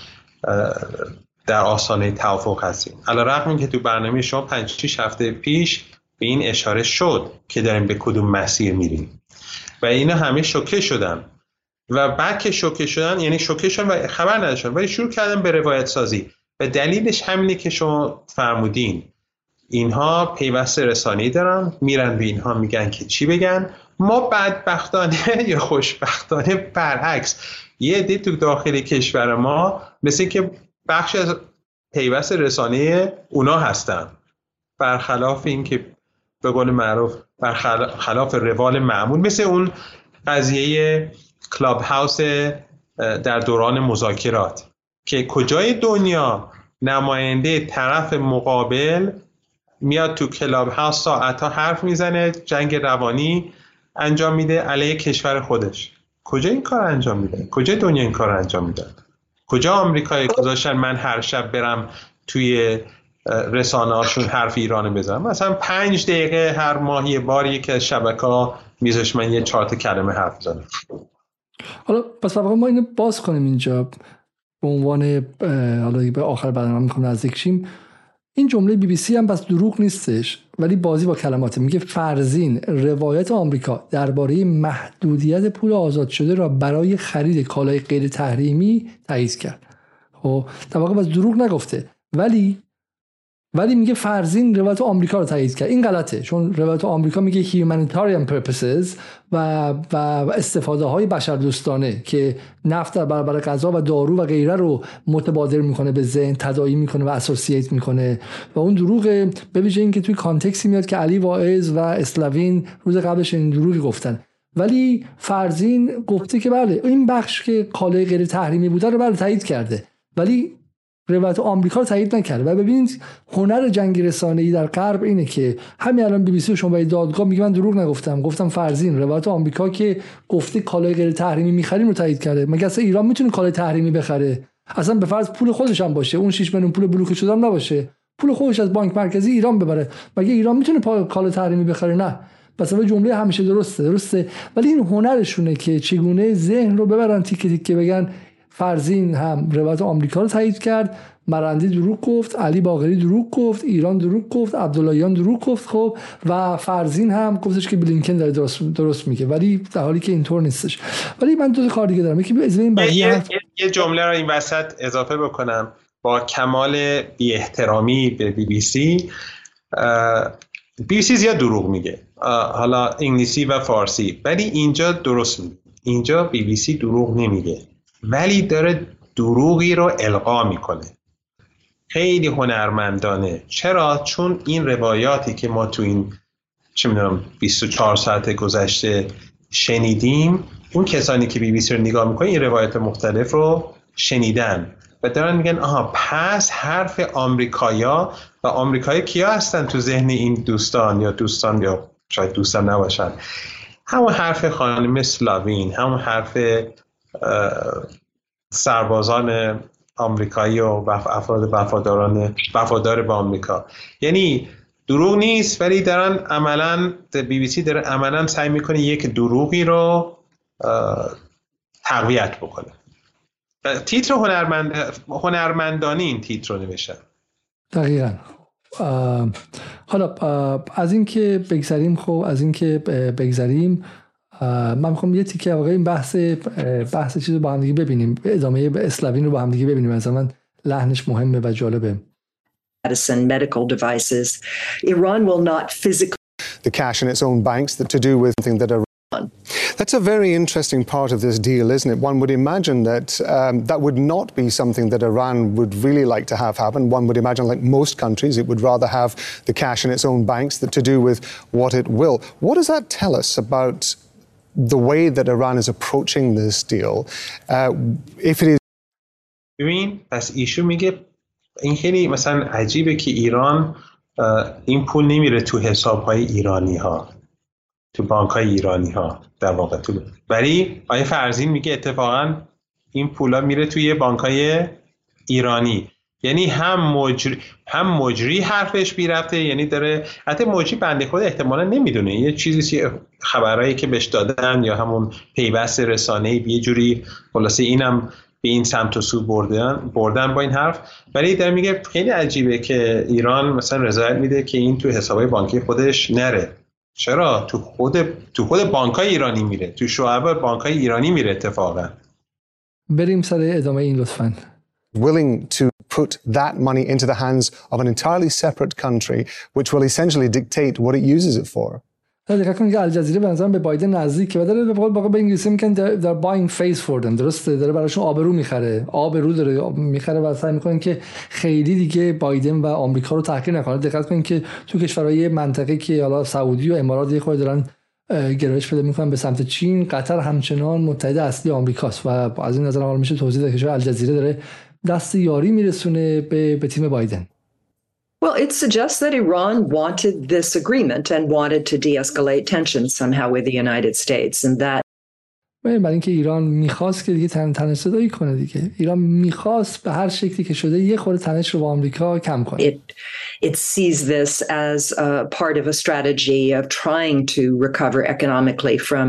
Speaker 2: در آسانه توافق هستیم. علا رقم که تو برنامه شما 5 6 هفته پیش به این اشاره شد که داریم به کدوم مسیر میریم. و اینا همه شوکه شدن. و بعد که شوکه شدن یعنی شوکه شدن و خبر نداشتن ولی شروع کردن به روایت سازی و دلیلش همینه که شما فرمودین. اینها پیوست رسانی دارن میرن به اینها میگن که چی بگن. ما بدبختانه <laughs> یا خوشبختانه برعکس یه عده تو داخل کشور ما مثل که بخش از پیوست رسانه اونا هستن. برخلاف اینکه به قول معروف برخلاف روال معمول مثل اون قضیه کلاب هاوس در دوران مذاکرات که کجای دنیا نماینده طرف مقابل میاد تو کلاب هاوس ساعتها حرف می‌زنه جنگ روانی انجام میده علیه کشور خودش. کجا این کار انجام میده؟ کجا دنیا این کار انجام میده؟ کجا آمریکایی گذاشتن من هر شب برم توی رسانه هاشون حرف ایران بزنم؟ مثلا پنج دقیقه هر ماهی باری که شبکه ها من یه چارت کلمه حرف زنم
Speaker 1: حالا پس ما اینو باز کنیم اینجا. به عنوان حالا به آخر برنامه می‌کنم نزدیک شیم این جمله بی بی سی هم بس دروغ نیستش ولی بازی با کلمات میگه فرزین روایت آمریکا درباره محدودیت پول آزاد شده را برای خرید کالای غیر تحریمی تایید کرد. خب در واقع بس دروغ نگفته. ولی ولی میگه فرزین روایت آمریکا رو تایید کرد. این غلطه. چون روایت آمریکا میگه humanitarian purposes و, و استفاده های بشر دوستانه که نفت در برابر غذا و دارو و غیره رو متبادر می‌کنه به ذهن تدایی می‌کنه و اسوسییت می‌کنه. و اون دروغ به ویژه اینکه توی کانتکسی میاد که علی واعظ و اسلاوین روز قبلش این دروغی گفتن. ولی فرزین گفته که بله این بخش که کالای غیر تحریمی بوده رو بله تایید کرده. ولی روایت آمریکا رو تایید نکرده. و ببینید هنر جنگ رسانه ای در غرب اینه که همین الان بی بی سی شما دادگاه میگه من دروغ نگفتم. گفتم فرزین روایت آمریکا که گفته کالای غیر تحریمی می‌خریم رو تایید کرده. مگه اصلا ایران می‌تونه کالای تحریمی بخره؟ اصلا به فرض پول خودش هم باشه. اون 6 میلیون پول بلوکه شده هم نباشه. پول خودش از بانک مرکزی ایران ببره. مگه ایران می‌تونه کالای تحریمی بخره؟ نه. پس جمله همیشه درسته. درسته. ولی این هنرشونه که چگونه ذهن رو ببرن تیکه تیکه بگن فرزین هم روایت آمریکا رو تایید کرد مرندی دروغ گفت علی باقری دروغ گفت ایران دروغ گفت عبداللهیان دروغ گفت خب و فرزین هم گفتش که بلینکن داره درست, درست میگه ولی در حالی که اینطور نیستش. ولی من دو کار دیگه دارم یکی این
Speaker 2: یه, یه, یه جمله رو این وسط اضافه بکنم. با کمال بی احترامی به بی بی سی بی بی سی زیاد دروغ میگه. حالا انگلیسی و فارسی ولی اینجا درست میگه. اینجا بی بی سی دروغ نمیگه. ولی داره دروغی رو القا می‌کنه. خیلی هنرمندانه. چرا؟ چون این روایاتی که ما تو این چه می‌دونم 24 ساعت گذشته شنیدیم اون کسانی که بی بی سی رو نگاه می‌کنن این روایت مختلف رو شنیدن و دارن میگن آها پس حرف آمریکایا و آمریکایی کیا هستن تو ذهن این دوستان یا دوستان یا شاید دوستان نباشن؟ همون حرف خانم سلاوین همون حرف سربازان آمریکایی و افراد وفاداران وفادار به آمریکا. یعنی دروغ نیست ولی دارن عملا بی بی سی داره عملا سعی می‌کنه یک دروغی رو تقویت بکنه. تیتر هنرمند هنرمندانی این تیتر رو نوشتن.
Speaker 1: دقیقا. حالا از اینکه بگذریم خب از اینکه بگذریم من میخوام یه تیکه واقعا این بحث بحث چیز رو با هم دیگه ببینیم ادامه اسلاوین رو با هم دیگه ببینیم از من لحنش مهمه و جالبه
Speaker 4: medicine, medical devices. Iran will not physically
Speaker 5: the cash in its own banks that to do with something that Iran. That's a very interesting part of this deal, isn't it? One would imagine that um, that would not be something that Iran would really like to have happen. One would imagine, like most countries, it would rather have the cash in its own banks that to do with what it will. What does that tell us about the way that Iran is approaching this deal? Uh, if it is
Speaker 2: ببین پس ایشو میگه این خیلی مثلا عجیبه که ایران این پول نمیره تو حساب های ایرانی ها تو بانک های ایرانی ها در واقع تو ولی آیه فرزین میگه اتفاقا این پولا میره توی بانک های ایرانی یعنی هم مجری هم مجری حرفش بی رفته یعنی داره حتی مجری بنده خود احتمالا نمی‌دونه. یه چیزی خبرهایی که بهش دادن یا همون پیوست رسانه یه جوری خلاصه اینم به این سمت و سو بردن بردن با این حرف. ولی در میگه خیلی عجیبه که ایران مثلا رضایت میده که این تو حسابای بانکی خودش نره. چرا؟ تو خود تو خود بانکای ایرانی میره. تو شعب بانکای ایرانی میره اتفاقا.
Speaker 1: بریم سر ادامه این لطفا.
Speaker 5: Willing to put that money into the hands of an entirely separate country which will essentially dictate what it uses it for.
Speaker 1: دقت کنید که الجزیره به نظرم به بایدن نزدیکه و داره به قول به انگلیسی میگن they're buying face for them درسته؟ داره براشون آبرو می‌خره. آبرو داره می‌خره و سعی می‌کنن که خیلی دیگه بایدن و آمریکا رو تحقیر نکنه. دقت کنید که تو کشورهای منطقه که حالا سعودی و امارات یه خورده دارن گرایش پیدا می‌کنن به سمت چین قطر همچنان متحد اصلی آمریکاست و از این نظر حالا میشه. توضیح داد که الجزیره داره دست یاری میرسونه به, به تیم بایدن
Speaker 4: Well, it suggests that Iran wanted this agreement and wanted to de escalate tensions somehow with the United States, and that
Speaker 1: برای اینکه ایران می‌خواست که دیگه تن تنش صدایی کنه دیگه ایران می‌خواست به هر شکلی که شده یه خورده تنش رو با آمریکا کم کنه
Speaker 4: it it sees this as a part of a strategy of trying to recover economically from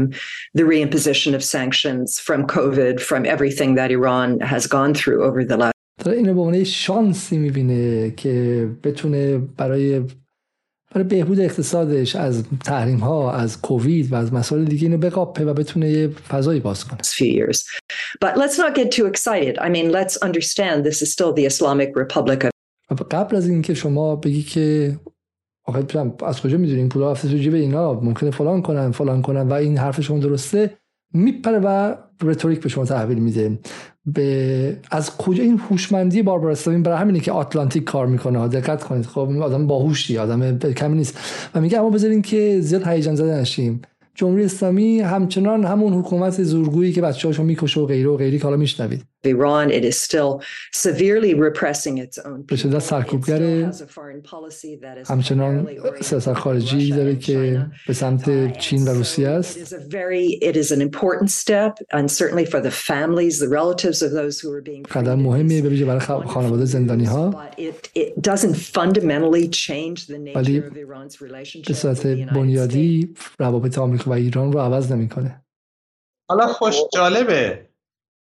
Speaker 4: the reimposition of sanctions from covid from everything that Iran has gone through over the last
Speaker 1: داره اینو به عنوان شانسی می‌بینه که بتونه برای برای بهبود اقتصادش از تحریم ها از کووید و از مسائل دیگه اینو بقاپه و بتونه یه فضایی باز کنه
Speaker 4: few years. But let's not get too excited. I mean, let's understand this is still the Islamic Republic of
Speaker 1: قبل از اینکه شما بگی که آخه از کجا می‌دونی این پولا رفته تو جیب اینا ممکنه فلان کنن فلان کنن و این حرف شما درسته میپره و رتوریک به شما تحویل میده به از کجا این هوشمندی باربارا اسلامی برای همینه که آتلانتیک کار می‌کنه. دقت کنید. خب آدم باهوشی آدم کمی نیست. و میگه اما بذارین که زیاد هیجان زده نشیم. جمهوری اسلامی همچنان همون حکومت زورگویی که بچه‌هاشو می‌کشه و غیره و غیری که حالا میشنوید.
Speaker 4: Iran it is still severely repressing its own
Speaker 1: به شدت سرکوبگر همچنان سیاست خارجی داره که به سمت چین و روسیه است
Speaker 4: It is a very it is an important step and certainly for the families the relatives of those who are being
Speaker 1: قدر مهمیه به ویژه برای خانواده زندانی ها
Speaker 4: but it it doesn't fundamentally change the
Speaker 1: ولی
Speaker 4: nature of Iran's relationship
Speaker 1: به
Speaker 4: with
Speaker 1: صورت
Speaker 4: the United States.
Speaker 1: بنیادی روابط آمریکا و ایران رو عوض نمی‌کنه
Speaker 2: حالا خوش جالبه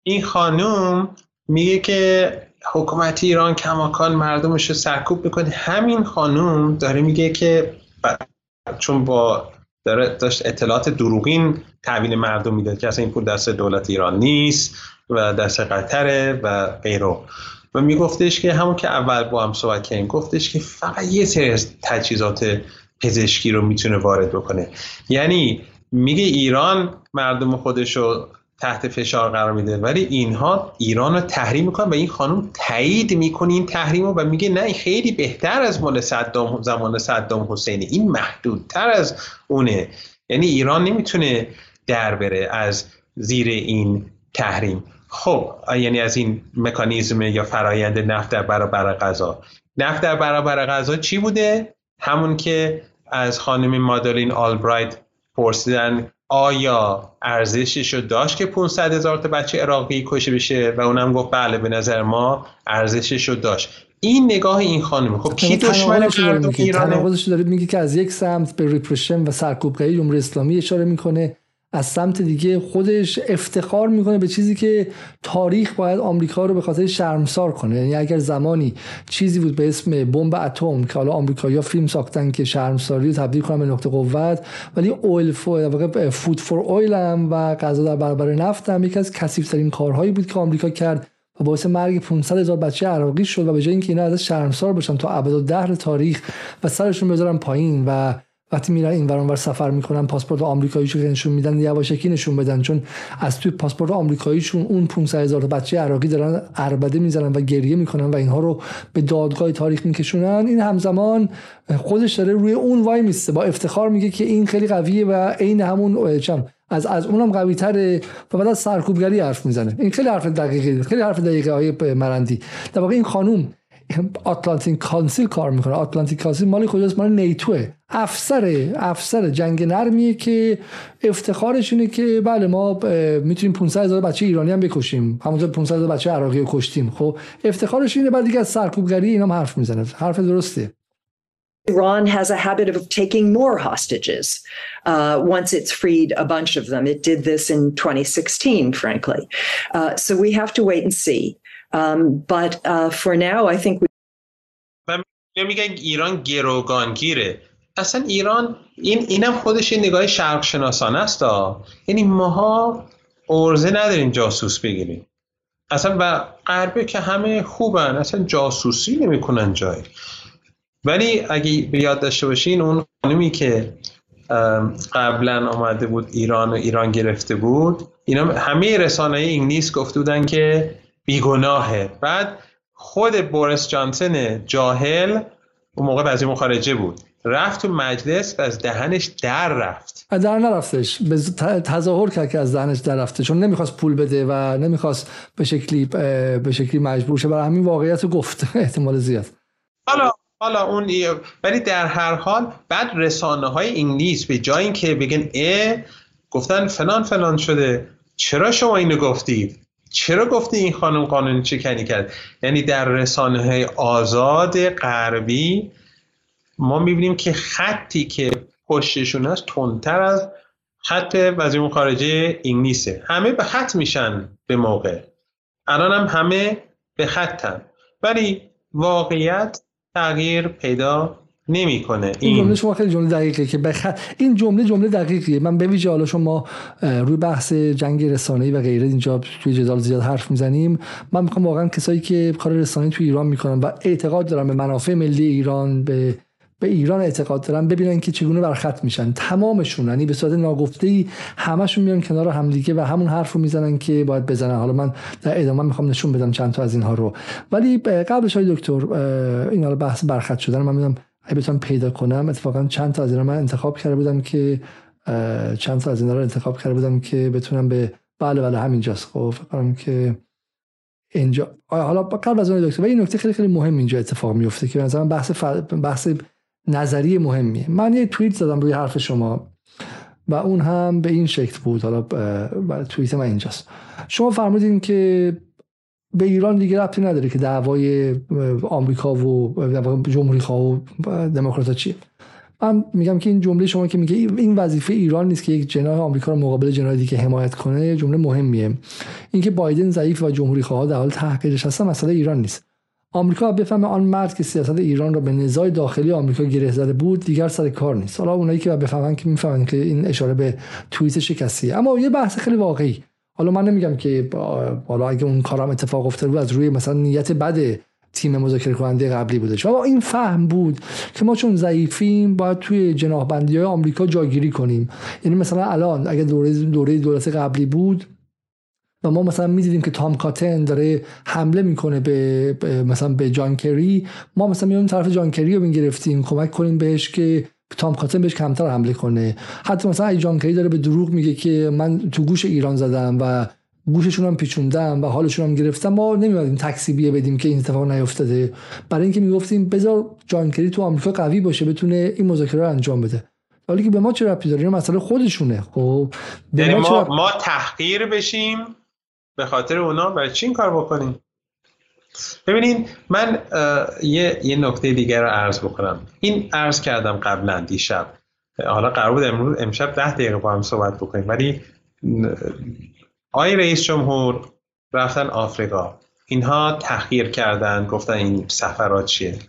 Speaker 2: این خانوم میگه که حکومت ایران کماکان مردمش رو سرکوب می‌کنه همین خانوم داره میگه که چون با داره داشت اطلاعات دروغین تحویل مردم می‌داد که اصلا این پول دست دولت ایران نیست و دست قطره و غیره. و میگفتش که همون که اول با هم صحبت کردیم گفتش که فقط یه سری تجهیزات پزشکی رو می‌تونه وارد بکنه. یعنی میگه ایران مردم خودش رو تحت فشار قرار میده. ولی اینها ایران رو تحریم می‌کنن و این خانم تایید می‌کنه این تحریم رو و میگه نه این خیلی بهتر از مال صدام زمان صدام حسینی. این محدودتر از اونه. یعنی ایران نمی‌تونه در بره از زیر این تحریم. خب یعنی از این مکانیزم یا فرایند نفت در برابر غذا. نفت در برابر غذا چی بوده؟ همون که از خانم مادالین آلبرایت پرسیدن آیا ارزشش رو داشت که 500 هزار تا بچه عراقی کشه بشه؟ و اونم گفت بله به نظر ما ارزشش رو داشت. این نگاه این خانم خب کی دشمن مردم ایرانه؟
Speaker 1: تناقضش داره میگه که از یک سمت به ریپرشن و سرکوبگری جمهوری اسلامی اشاره می‌کنه. از سمت دیگه خودش افتخار می‌کنه به چیزی که تاریخ باید آمریکا رو به خاطر شرمسار کنه. یعنی اگر زمانی چیزی بود به اسم بمب اتم که حالا آمریکایی‌ها فیلم ساختن که شرمساری رو تبدیل کنن به نقطه قوت ولی اویل فود فور اویل هم و غذا در برابر نفت هم یکی از کثیف‌ترین کارهایی بود که آمریکا کرد و باعث مرگ 500 هزار بچه عراقی شد و به جای اینکه اینا از شرمسار باشن تا ابد تاریخ و سرشون بذارن پایین و وقتی میرن این ور سفر می‌کنن پاسپورت آمریکاییشو که نشون میدن یواشکی نشون بدن. چون از توی پاسپورت آمریکاییشون اون 500 هزار بچه عراقی دارن اربده می‌زنن و گریه می‌کنن و اینها رو به دادگاه تاریخ میکشونن. این همزمان خودش داره روی اون وای میسته. با افتخار میگه که این خیلی قویه و عین همون چم از از اونم قوی تره و بعد از سرکوبگری حرف می‌زنه. این خیلی حرف دقیقی خیلی حرف دقیقه های مرندی. در واقع این خانوم آتلانتیک کانسیل کار می‌کنه. آتلانتیک کانسیل مالی کجاست؟ مال نیتوه. افسر افسر جنگ نرمیه که افتخارش اینه که بله ما می‌تونیم 500 هزار بچه ایرانی هم بکشیم. همونطور 500 هزار بچه عراقی رو کشتیم. خب افتخارش اینه بعد دیگه از سرکوبگری اینا هم حرف می‌زنه. حرف درسته.
Speaker 4: Iran has a habit of taking more hostages uh, once it's freed a bunch of them. It did this in 2016, frankly. Uh, so we have to wait and see. Um, but uh, for now, I think we
Speaker 2: میگن ایران گروگانگیره. اصلا ایران این اینم خودش این نگاه شرق شناسانه است یعنی ماها ارزه نداریم جاسوس بگیریم. اصلا و غربه که همه خوبن اصلا جاسوسی نمی‌کنن جای. ولی اگه به یاد داشته باشین اون خانمی که قبلا آمده بود ایران و ایران گرفته بود اینا همه رسانه انگلیس گفته بودن که بیگناهه. بعد خود بوریس جانسن جاهل اون موقع وزیر مخارجه بود. رفت تو مجلس و از دهنش در رفت.
Speaker 1: در نرفتش. به تظاهر کرد که از دهنش در رفته چون نمی‌خواست پول بده و نمی‌خواست به شکلی به شکلی مجبور شه. برای همین واقعیت رو گفت. <laughs> احتمال زیاد.
Speaker 2: حالا حالا اون ولی در هر حال بعد رسانه های انگلیس به جای اینکه بگن ا گفتن فلان فلان شده چرا شما اینو گفتید؟ چرا گفتی این خانم قانون چکنی کرد؟ یعنی در رسانه های آزاد غربی ما می‌بینیم که خطی که پشتشون هست تندتر از خط وزیر خارجه انگلیسه. همه به خط میشن به موقع. الان هم همه به خطن. ولی واقعیت تغییر پیدا نمی‌کنه.
Speaker 1: این جمله شما خیلی جمله دقیقه که بخ... این جمله جمله دقیقیه. من به ویژه حالا شما روی بحث جنگ رسانه‌ای و غیره اینجا توی جدال زیاد حرف می‌زنیم. من می‌خوام واقعا کسایی که کار رسانه‌ای توی ایران می‌کنن و اعتقاد دارن به منافع ملی ایران به به ایران اعتقاد دارن ببینن که چگونه برخط میشن. تمامشون یعنی به صورت ناگفته ای همشون میان کنار همدیگه و همون حرف رو می‌زنن که باید بزنن. حالا من در ادامه می‌خوام نشون بدم چند تا از اینها رو. ولی قبلش های دکتر این حالا بحث برخط شدن من می‌دونم اگه بتونم پیدا کنم اتفاقا چند تا از اینا من انتخاب کرده بودم که چند تا از اینا رو انتخاب کرده بودم که بتونم به بله بله همینجاست. خب فکر که اینجا حالا قبل از اون دکتر و این نکته خیلی خیلی مهم اینجا اتفاق میفته که مثلا بحث ف... بحث نظری مهمیه. من یه توییت زدم روی حرف شما و اون هم به این شکل بود. حالا توییت من اینجاست. شما فرمودین که به ایران دیگه ربطی نداره که دعوای آمریکا و جمهوری خواه و دموکرات چیه. من میگم که این جمله شما که میگه این وظیفه ایران نیست که یک جناح آمریکا رو مقابل جناح دیگه حمایت کنه جمله مهمیه. اینکه بایدن ضعیف و جمهوری خواه در حال تحقیرش هستن مسئله ایران نیست. آمریکا بفهمه آن مرد که سیاست ایران را به نزاع داخلی آمریکا گره زده بود دیگر سر کار نیست. حالا اونایی که بفهمن که می‌فهمن که این اشاره به توییت شکستی اما یه بحث خیلی واقعی. حالا من نمیگم که حالا اگه اون کارم اتفاق افتاده بود از روی مثلا نیت بد تیم مذاکره کننده قبلی بودش اما این فهم بود که ما چون ضعیفیم باید توی جناح بندی های آمریکا جاگیری کنیم. یعنی مثلا الان اگه دوره دوره دولت قبلی بود و ما مثلا می‌دیدیم که تام کاتن داره حمله می‌کنه به مثلا به جان کری ما مثلا میایم طرف جان کری رو می‌گرفتیم. کمک کنیم بهش که تام کاتن بهش کمتر حمله کنه. حتی مثلا جان کری داره به دروغ میگه که من تو گوش ایران زدم و گوششون هم پیچوندن و حالشون هم گرفتن ما نمیادیم تکسی بیه بدیم که این اتفاق نیفتاده. برای اینکه می‌گفتیم بذار جان تو آمریکا قوی باشه بتونه این مذاکره رو انجام بده. حالی که به ما چه ربطی داره؟ این مسئله خودشونه. خب
Speaker 2: یعنی ما, ما تحقیر بشیم به خاطر اونا برای چی این کار بکنیم؟ ببینید من یه, یه نکته دیگر رو عرض بکنم. این عرض کردم قبلا دیشب. حالا قرار بود امروز امشب ده دقیقه با هم صحبت بکنیم. ولی آی رئیس جمهور رفتن آفریقا. اینها تحقیر کردن گفتن این سفرات چیه.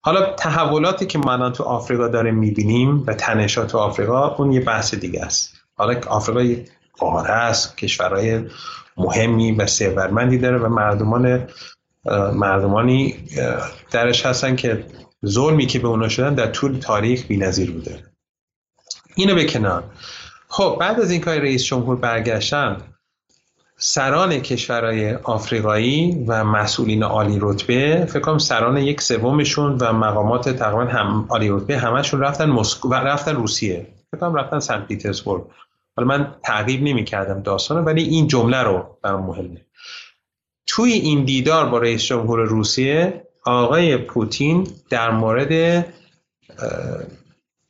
Speaker 2: حالا تحولاتی که ما تو آفریقا داریم می‌بینیم و تنشات تو آفریقا اون یه بحث دیگه است. حالا آفریقا یه قاره است کشورهای مهمی و ثروتمندی داره و مردمان مردمانی درش هستن که ظلمی که به اونا شدن در طول تاریخ بی‌نظیر بوده. اینو به کنار. خب بعد از این کار رئیس جمهور برگشتن سران کشورهای آفریقایی و مسئولین عالی رتبه فکر کنم سران یک سومشون و مقامات تقریبا هم عالی رتبه همشون رفتن مسکو و رفتن روسیه. فکر کنم رفتن سن پیترزبورگ. حالا من تعقیب نمی کردم داستانو ولی این جمله رو برام مهمه توی این دیدار با رئیس جمهور روسیه آقای پوتین در مورد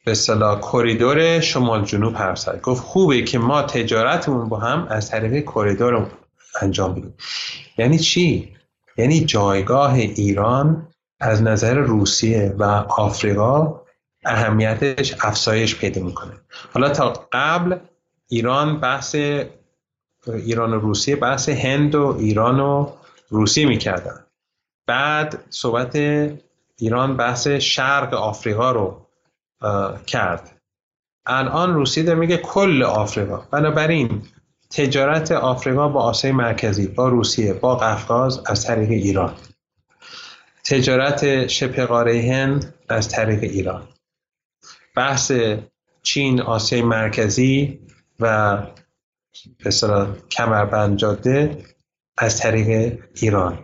Speaker 2: به اصطلاح کریدور شمال جنوب حرف زد. گفت خوبه که ما تجارتمون با هم از طریق کریدور انجام بدیم. یعنی چی؟ یعنی جایگاه ایران از نظر روسیه و آفریقا اهمیتش افزایش پیدا می‌کنه. حالا تا قبل ایران بحث ایران و روسیه بحث هند و ایران و روسیه می‌کردن. بعد صحبت ایران بحث شرق آفریقا رو کرد. الان روسیه داره میگه کل آفریقا. بنابراین تجارت آفریقا با آسیای مرکزی با روسیه با قفقاز از طریق ایران. تجارت شبه قاره هند از طریق ایران. بحث چین آسیای مرکزی و مثلا کمربند جاده از طریق ایران.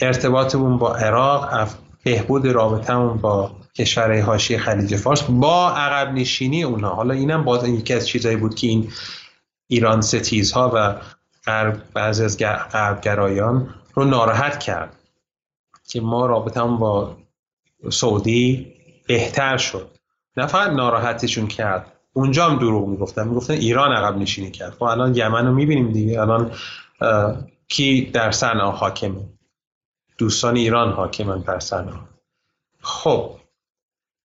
Speaker 2: ارتباطمون با عراق بهبود رابطمون با کشورهای حاشیه خلیج فارس با عقب نشینی اونها. حالا اینم باز یکی از چیزایی بود که این ایران ستیزها و غرب بعضی از غربگرایان رو ناراحت کرد که ما رابطمون با سعودی بهتر شد. نه فقط ناراحتشون کرد اونجا هم دروغ می‌گفتن. می‌گفتن ایران عقب نشینی کرد. خب الان یمن رو می‌بینیم دیگه. الان کی در صنعا حاکمه؟ دوستان ایران حاکمن در صنعا. خب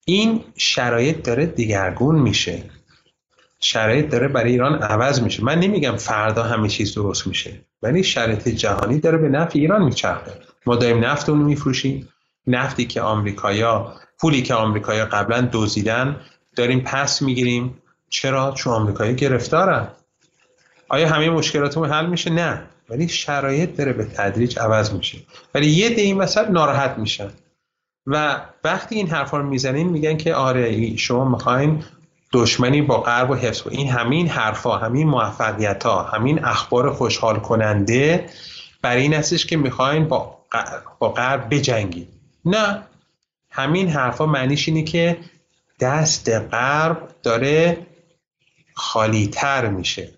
Speaker 2: این شرایط داره دیگرگون میشه. شرایط داره برای ایران عوض میشه. من نمیگم فردا همه چیز درست میشه ولی شرایط جهانی داره به نفع ایران میچرخه. ما داریم نفت اونو میفروشیم. نفتی که آمریکایا پولی که آمریکایا قبلا دزدیدن داریم پس می‌گیریم. چرا؟ چون آمریکایی گرفتارن. آیا همه مشکلاتمون حل میشه؟ نه. ولی شرایط داره به تدریج عوض میشه. ولی یه ده این وسط ناراحت میشن. و وقتی این حرفا رو می‌زنین میگن که آره شما می‌خواین دشمنی با غرب و حفظ این همین حرفا همین موفقیت ها همین اخبار خوشحال کننده برای این هستش که می‌خواین با غرب بجنگید. نه. همین حرفا معنیش اینه که دست غرب داره خالی تر میشه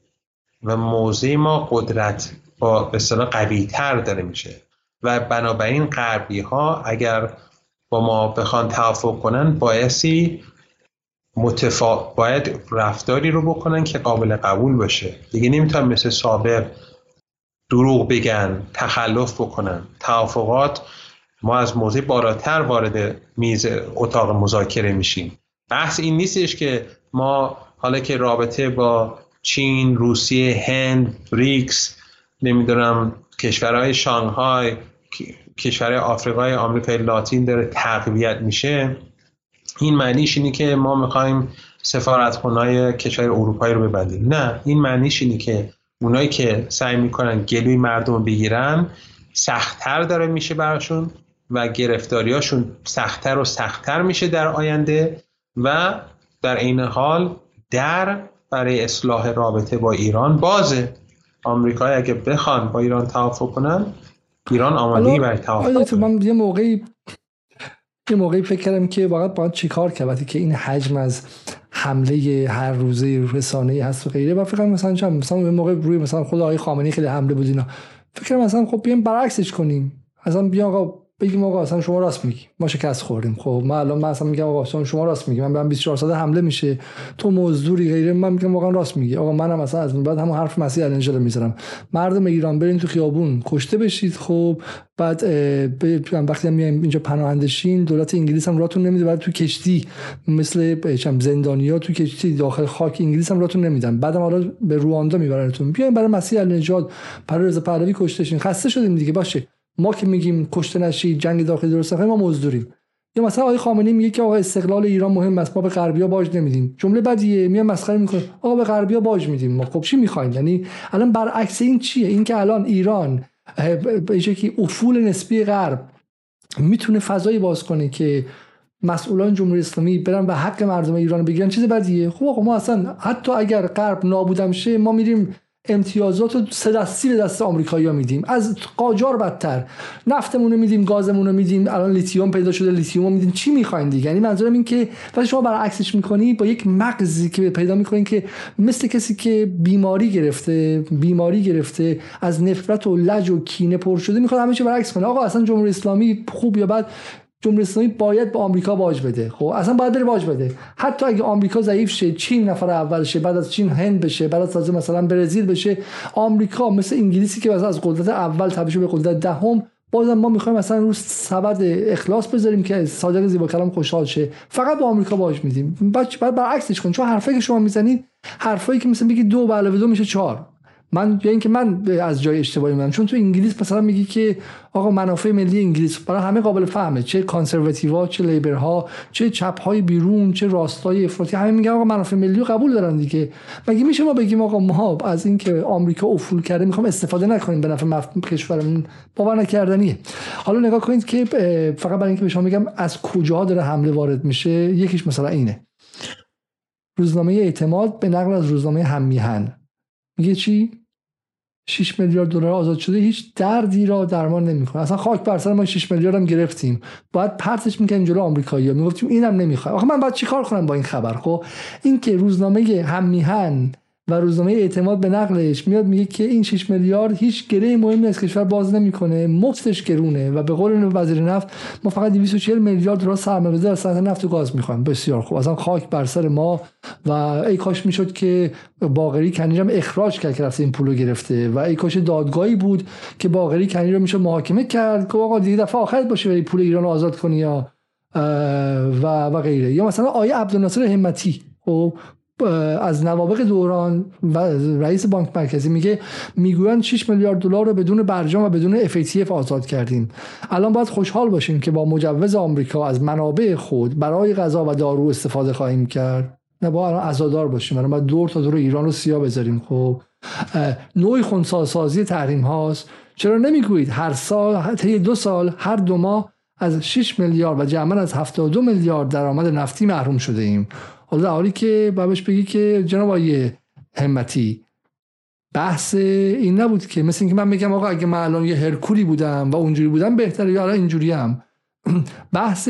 Speaker 2: و موضع ما قدرت با به قوی تر داره میشه. و بنابراین غربی ها اگر با ما بخوان توافق کنن بایستی متفا... باید رفتاری رو بکنن که قابل قبول باشه. دیگه نمی‌تونن مثل سابق دروغ بگن تخلف بکنن. توافقات ما از موضع بالاتر وارد میز اتاق مذاکره میشیم. بحث این نیستش که ما حالا که رابطه با چین، روسیه، هند، بریکس نمی‌دونم کشورهای شانگهای کشورهای آفریقای آمریکای لاتین داره تقویت میشه. این معنیش اینه که ما می‌خوایم سفارتخونهای کشور اروپایی رو ببندیم. نه این معنیش اینه که اونایی که سعی می‌کنن گلوی مردم بگیرن سختتر داره میشه براشون و گرفتاریاشون سختتر و سختتر میشه در آینده. و در این حال در برای اصلاح رابطه با ایران بازه آمریکا اگه بخوان با ایران توافق کنن ایران آمادگی برای توافق
Speaker 1: من یه موقعی یه موقعی فکر کردم که واقعا باید چیکار کرد که این حجم از حمله هر روزه رسانه هست و غیره. و فکر مثلا چند مثلا موقع روی مثلا خود آقای خامنه‌ای خیلی حمله بود اینا. فکر مثلا خب بیایم برعکسش کنیم. اصلا بیا آقا بگیم آقا اصلا شما راست میگی. ما شکست خوردیم. خب من الان من اصلا میگم آقا شما راست میگی. من برم 24 ساعت حمله میشه. تو مزدوری غیره. من میگم واقعا راست میگی. آقا منم اصلا از بعد همون حرف مسیح الانجل می‌ذارم. مردم ایران برین تو خیابون. کشته بشید. خب بعد وقتی هم میایم اینجا پناهندشین دولت انگلیس هم راتون نمیده. بعد تو کشتی مثل چم زندانیا تو کشتی داخل خاک انگلیس هم راتون نمیدن. بعدم حالا به رواندا میبرنتون. بیاین برای مسیح النجات برای رضا پهلوی کشته خسته شدیم دیگه. باشه. ما که میگیم کشته نشید جنگ داخلی درست ما مزدوریم. یا مثلا آقای خامنه‌ای میگه که آقا استقلال ایران مهم است ما به غربیا باج نمیدیم. جمله بدیه میاد مسخره می‌کنه آقا به غربیا باج میدیم. ما خب چی می‌خواین یعنی الان برعکس این چیه؟ این که الان ایران به که افول نسبی غرب می‌تونه فضایی باز کنه که مسئولان جمهوری اسلامی برن و حق مردم ایران بگیرن چیز بدیه؟ خب آقا ما اصلا حتی اگر غرب نابودم شه ما میریم امتیازات سه دستی به دست آمریکایی‌ها میدیم. از قاجار بدتر. نفتمون رو میدیم گازمون رو میدیم. الان لیتیوم پیدا شده لیتیوم رو میدیم. چی می‌خواین دیگه؟ یعنی منظورم این که وقتی شما برعکسش می‌کنی با یک مغزی که پیدا می‌کنین که مثل کسی که بیماری گرفته بیماری گرفته از نفرت و لج و کینه پر شده می‌خواد همه چی برعکس کنه. آقا اصلا جمهوری اسلامی خوب یا بد؟ جمهوری اسلامی باید به آمریکا باج بده. خب اصلا باید بره باج بده. حتی اگه آمریکا ضعیف شه چین نفر اول شه بعد از چین هند بشه بعد از مثلا برزیل بشه آمریکا مثل انگلیسی که از قدرت اول تبدیل به قدرت دهم بازم ما می‌خوایم مثلا روز سبد اخلاص بذاریم که صادق زیبا کلام خوشحال شه. فقط به آمریکا باج میدیم. بعد برعکسش کن چون حرفایی که شما می‌زنید حرفایی که مثلا بگید دو به علاوه دو میشه چهار. من یا اینکه من از جای اشتباهی میدم چون تو انگلیس مثلا میگی که آقا منافع ملی انگلیس برای همه قابل فهمه. چه کانسرواتیوا چه لیبرها چه چپ های بیرون چه راستای افراطی. همه میگن آقا منافع ملی رو قبول دارن دیگه. مگه میشه ما بگیم آقا ما از اینکه آمریکا افول کرده می‌خوام استفاده نکنیم به نفع مف... کشورمون؟ باور نکردنیه. حالا نگاه کنید که فقط برای اینکه به شما میگم از کجا داره حمله وارد میشه یکیش مثلا اینه. روزنامه اعتماد به نقل از روزنامه هممیهن میگه چی؟ 6 میلیارد دلار آزاد شده هیچ دردی را درمان نمی‌کنه. اصلا خاک بر سر ما 6 میلیارد هم گرفتیم. باید پرتش می‌کنیم جلو آمریکایی‌ها می‌گفتیم اینم نمی‌خواد آخه من باید چیکار کنم با این خبر؟ خب این که روزنامه هم میهن و روزنامه اعتماد به نقلش میاد میگه که این 6 میلیارد هیچ گره مهمی از کشور باز نمی‌کنه مفتش گرونه و به قول وزیر نفت ما فقط 240 میلیارد دلار سرمایه‌گذاری از صنعت نفت و گاز می‌خوایم. بسیار خوب. اصلا خاک بر سر ما و ای کاش می‌شد که باقری کنی اخراج کرد که این پولو گرفته و ای کاش دادگاهی بود که باقری کنی رو میشه محاکمه کرد که آقا دیگه دفعه آخرت باشه ولی پول ایران آزاد کنی یا و و غیره. یا مثلا آیه عبدالناصر همتی خب از نوابق دوران و رئیس بانک مرکزی میگه می‌گویند 6 میلیارد دلار رو بدون برجام و بدون FATF آزاد کردیم. الان باید خوشحال باشیم که با مجوز آمریکا از منابع خود برای غذا و دارو استفاده خواهیم کرد. نه با الان عزادار باشیم. الان باید دور تا دور ایران رو سیاه بذاریم. خب نوعی خونساسازی تحریم هاست. چرا نمی‌گویید هر سال طی دو سال هر دو ماه از 6 میلیارد و جمعا از 72 میلیارد درآمد نفتی محروم شده ایم؟ حالا در حالی که بابش بگی که جناب آیه همتی بحث این نبود که مثل اینکه من میگم آقا اگه من الان یه هرکولی بودم و اونجوری بودم بهتره یا الان اینجوری هم <clears throat> بحث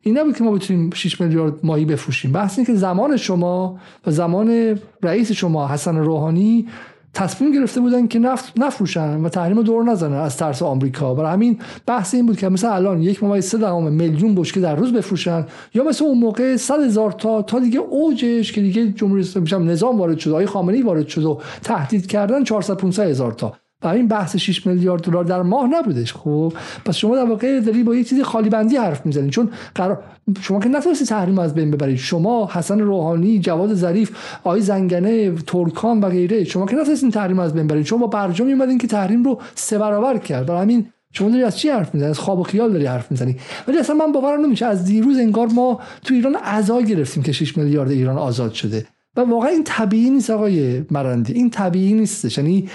Speaker 1: این نبود که ما بتونیم 6 میلیارد ماهی بفروشیم. بحث این که زمان شما و زمان رئیس شما حسن روحانی تصمیم گرفته بودن که نفت نفروشن و تحریم دور نزنن از ترس آمریکا. برای همین بحث این بود که مثلا الان یک ممیز سه دهم میلیون بشکه در روز بفروشن یا مثل اون موقع 100 هزار تا تا دیگه اوجش که دیگه جمهوری اسلامی نظام وارد شد آقای خامنه‌ای وارد شد و تهدید کردن 400 500 هزار تا. برای این بحث 6 میلیارد دلار در ماه نبودش. خب پس شما در واقع داری با یه چیزی خالی بندی حرف می‌زنید چون قرار شما که نتونستی تحریم از بین ببرید. شما حسن روحانی جواد ظریف آقای زنگنه ترکان و غیره. شما که نتونستین تحریم از بین ببرید شما با برجام اومدین که تحریم رو سه برابر کرد. برای همین شما داری از چی حرف می‌زنی؟ از خواب و خیال داری حرف می‌زنی. ولی اصلا من باورم نمیشه. از دیروز انگار ما تو ایران عزا گرفتیم که 6 میلیارد ایران آزاد شده. و واقعا این طبیعی نیست آقای مرندی. این طبیعی نیستش. یعنی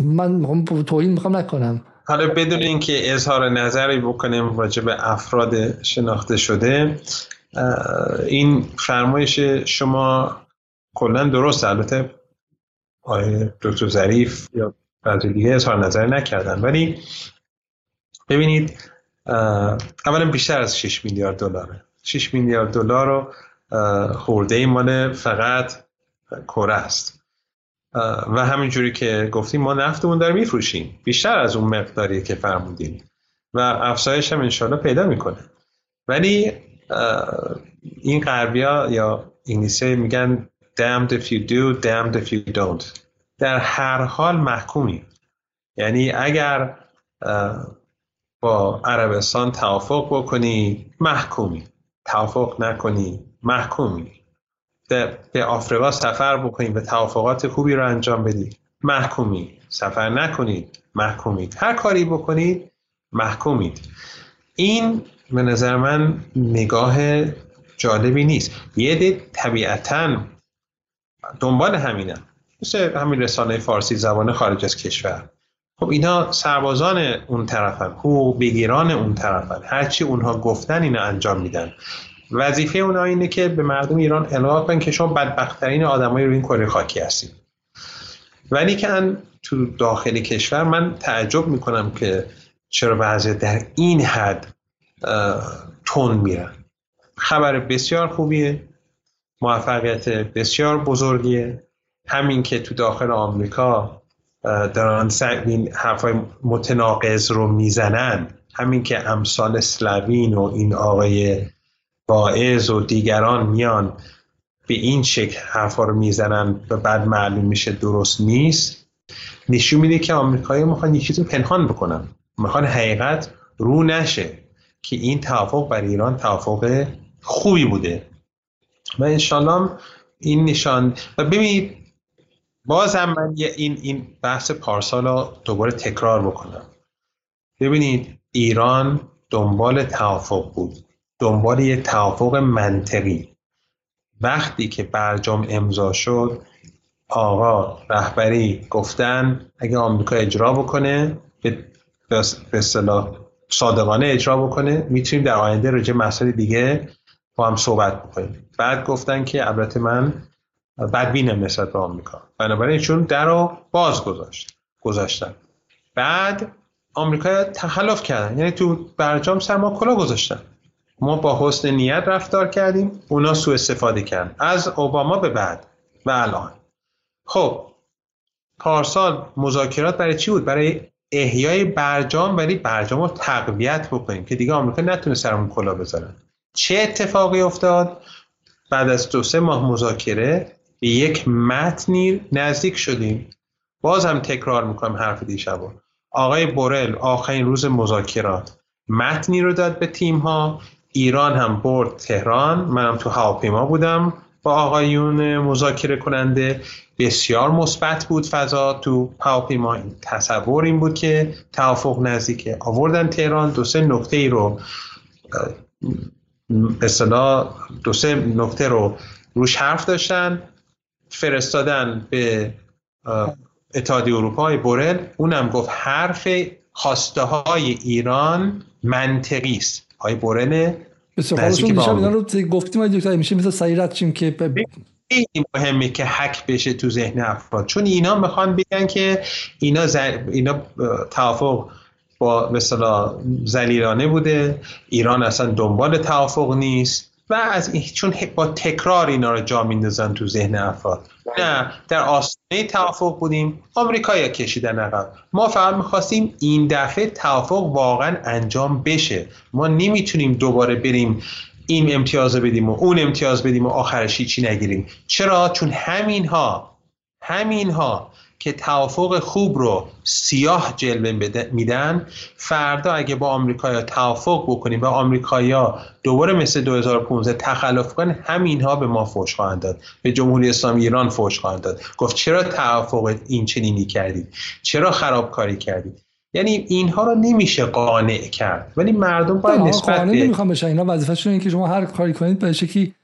Speaker 1: من توهین می‌خوام نکنم.
Speaker 2: حالا بدون اینکه اظهار نظری بکنیم راجع به افراد شناخته شده این فرمایش شما کلا درست البته آقای دکتر ظریف یا بعضی دیگه اظهار نظری نکردن. ولی ببینید اولا بیشتر از 6 میلیارد دلاره. 6 میلیارد دلار رو خورده مال فقط کره است. و همینجوری که گفتیم ما نفتمون داره میفروشیم. بیشتر از اون مقداری که فرمودیم و افزایش هم انشالله پیدا می‌کنه. ولی این غربیا یا انگلیسی میگن damned if you do damned if you don't. در هر حال محکومی یعنی اگر با عربستان توافق بکنی محکومی. توافق نکنی محکومی. به آفریقا سفر بکنید و توافقات خوبی رو انجام بدید. محکومی سفر نکنید. محکومید. هر کاری بکنید محکومید. این به نظر من نگاه جالبی نیست. یه ده طبیعتا دنبال همینم مثل همین رسانه فارسی زبان خارج از کشور. خب اینا سربازان اون طرفن. حقوق بگیران اون طرفن. هرچی اونها گفتن اینا انجام میدن. وظیفه اونها اینه که به مردم ایران القا کنن که شما بدبختترین آدمایی رو این کره خاکی هستید. ولی که تو داخل کشور من تعجب می‌کنم که چرا بعضی در این حد تون میرن. خبر بسیار خوبیه موفقیت بسیار بزرگیه. همین که تو داخل آمریکا دارن این حرفای متناقض رو می‌زنن. همین که امثال سلوین و این آقای باعث و دیگران میان به این شکل حرفا رو می‌زنن و بعد معلوم میشه درست نیست. نشون میده که آمریکایی می‌خوان یکی رو پنهان بکنن. می‌خوان حقیقت رو نشه که این توافق بر ایران توافق خوبی بوده. و انشالله این نشان و ببینید باز هم من این, این بحث پارسال رو دوباره تکرار بکنم. ببینید ایران دنبال توافق بود. دنبال یه توافق منطقی. وقتی که برجام امضا شد آقا رهبری گفتن اگه آمریکا اجرا بکنه به اصطلاح صادقانه اجرا بکنه می‌تونیم در آینده راجع مسائل دیگه با هم صحبت بکنیم. بعد گفتن که البته من بدبینم نسبت به آمریکا. بنابراین چون در رو باز گذاشت گذاشتن. بعد آمریکا تخلف کردن. یعنی تو برجام سر ما کلا گذاشتن. ما با حسن نیت رفتار کردیم اونا سوء استفاده کردن. از اوباما به بعد و الان. خب پارسال مذاکرات برای چی بود؟ برای احیای برجام ولی برجام رو تقویت بکنیم که دیگه آمریکا نتونه سرمون کلا بذارن چه اتفاقی افتاد؟ بعد از دو سه ماه مذاکره به یک متنی نزدیک شدیم. باز هم تکرار می‌کنم حرف دیشب آقای بورل آخرین روز مذاکرات. متنی رو داد به تیم ها ایران هم برد تهران. منم تو هواپیما بودم. با آقایون مذاکره کننده بسیار مثبت بود فضا. تو هواپیما تصور این بود که توافق نزدیکه آوردن تهران. دو سه نکته ای رو اصطلاح دو سه نکته رو روش حرف داشتن. فرستادن به اتحادیه اروپا بورل. اونم گفت حرف خواسته های ایران منطقی است. های بورل
Speaker 1: اینا رو گفتیم دکتر میشه مثل سریرت چیم که
Speaker 2: خیلی مهمه که حک بشه تو ذهن افراد. چون اینا می‌خوان بگن که اینا اینا توافق با مثلا زلیرانه بوده. ایران اصلا دنبال توافق نیست. و از این چون با تکرار اینا رو جا میندازن تو ذهن افراد. نه در آستانه توافق بودیم آمریکا کشیدن عقب. ما فقط می‌خواستیم این دفعه توافق واقعا انجام بشه. ما نمی‌تونیم دوباره بریم این امتیاز بدیم و اون امتیاز بدیم و آخرش هیچی نگیریم. چرا؟ چون همین ها همین ها که توافق خوب رو سیاه جلوه میدن فردا اگه با آمریکایا توافق بکنیم و آمریکایا دوباره مثل 2015 تخلف کنن همینها به ما فوش خواهند داد. به جمهوری اسلامی ایران فوش خواهند داد. گفت چرا توافق این چنینی کردید؟ چرا خرابکاری کردید؟ یعنی اینها رو نمیشه قانع کرد. ولی مردم باید نسبت
Speaker 1: قانع نمی‌خوام بشن. اینا وظیفه‌شون اینه که شما هر کاری کنید به شکلی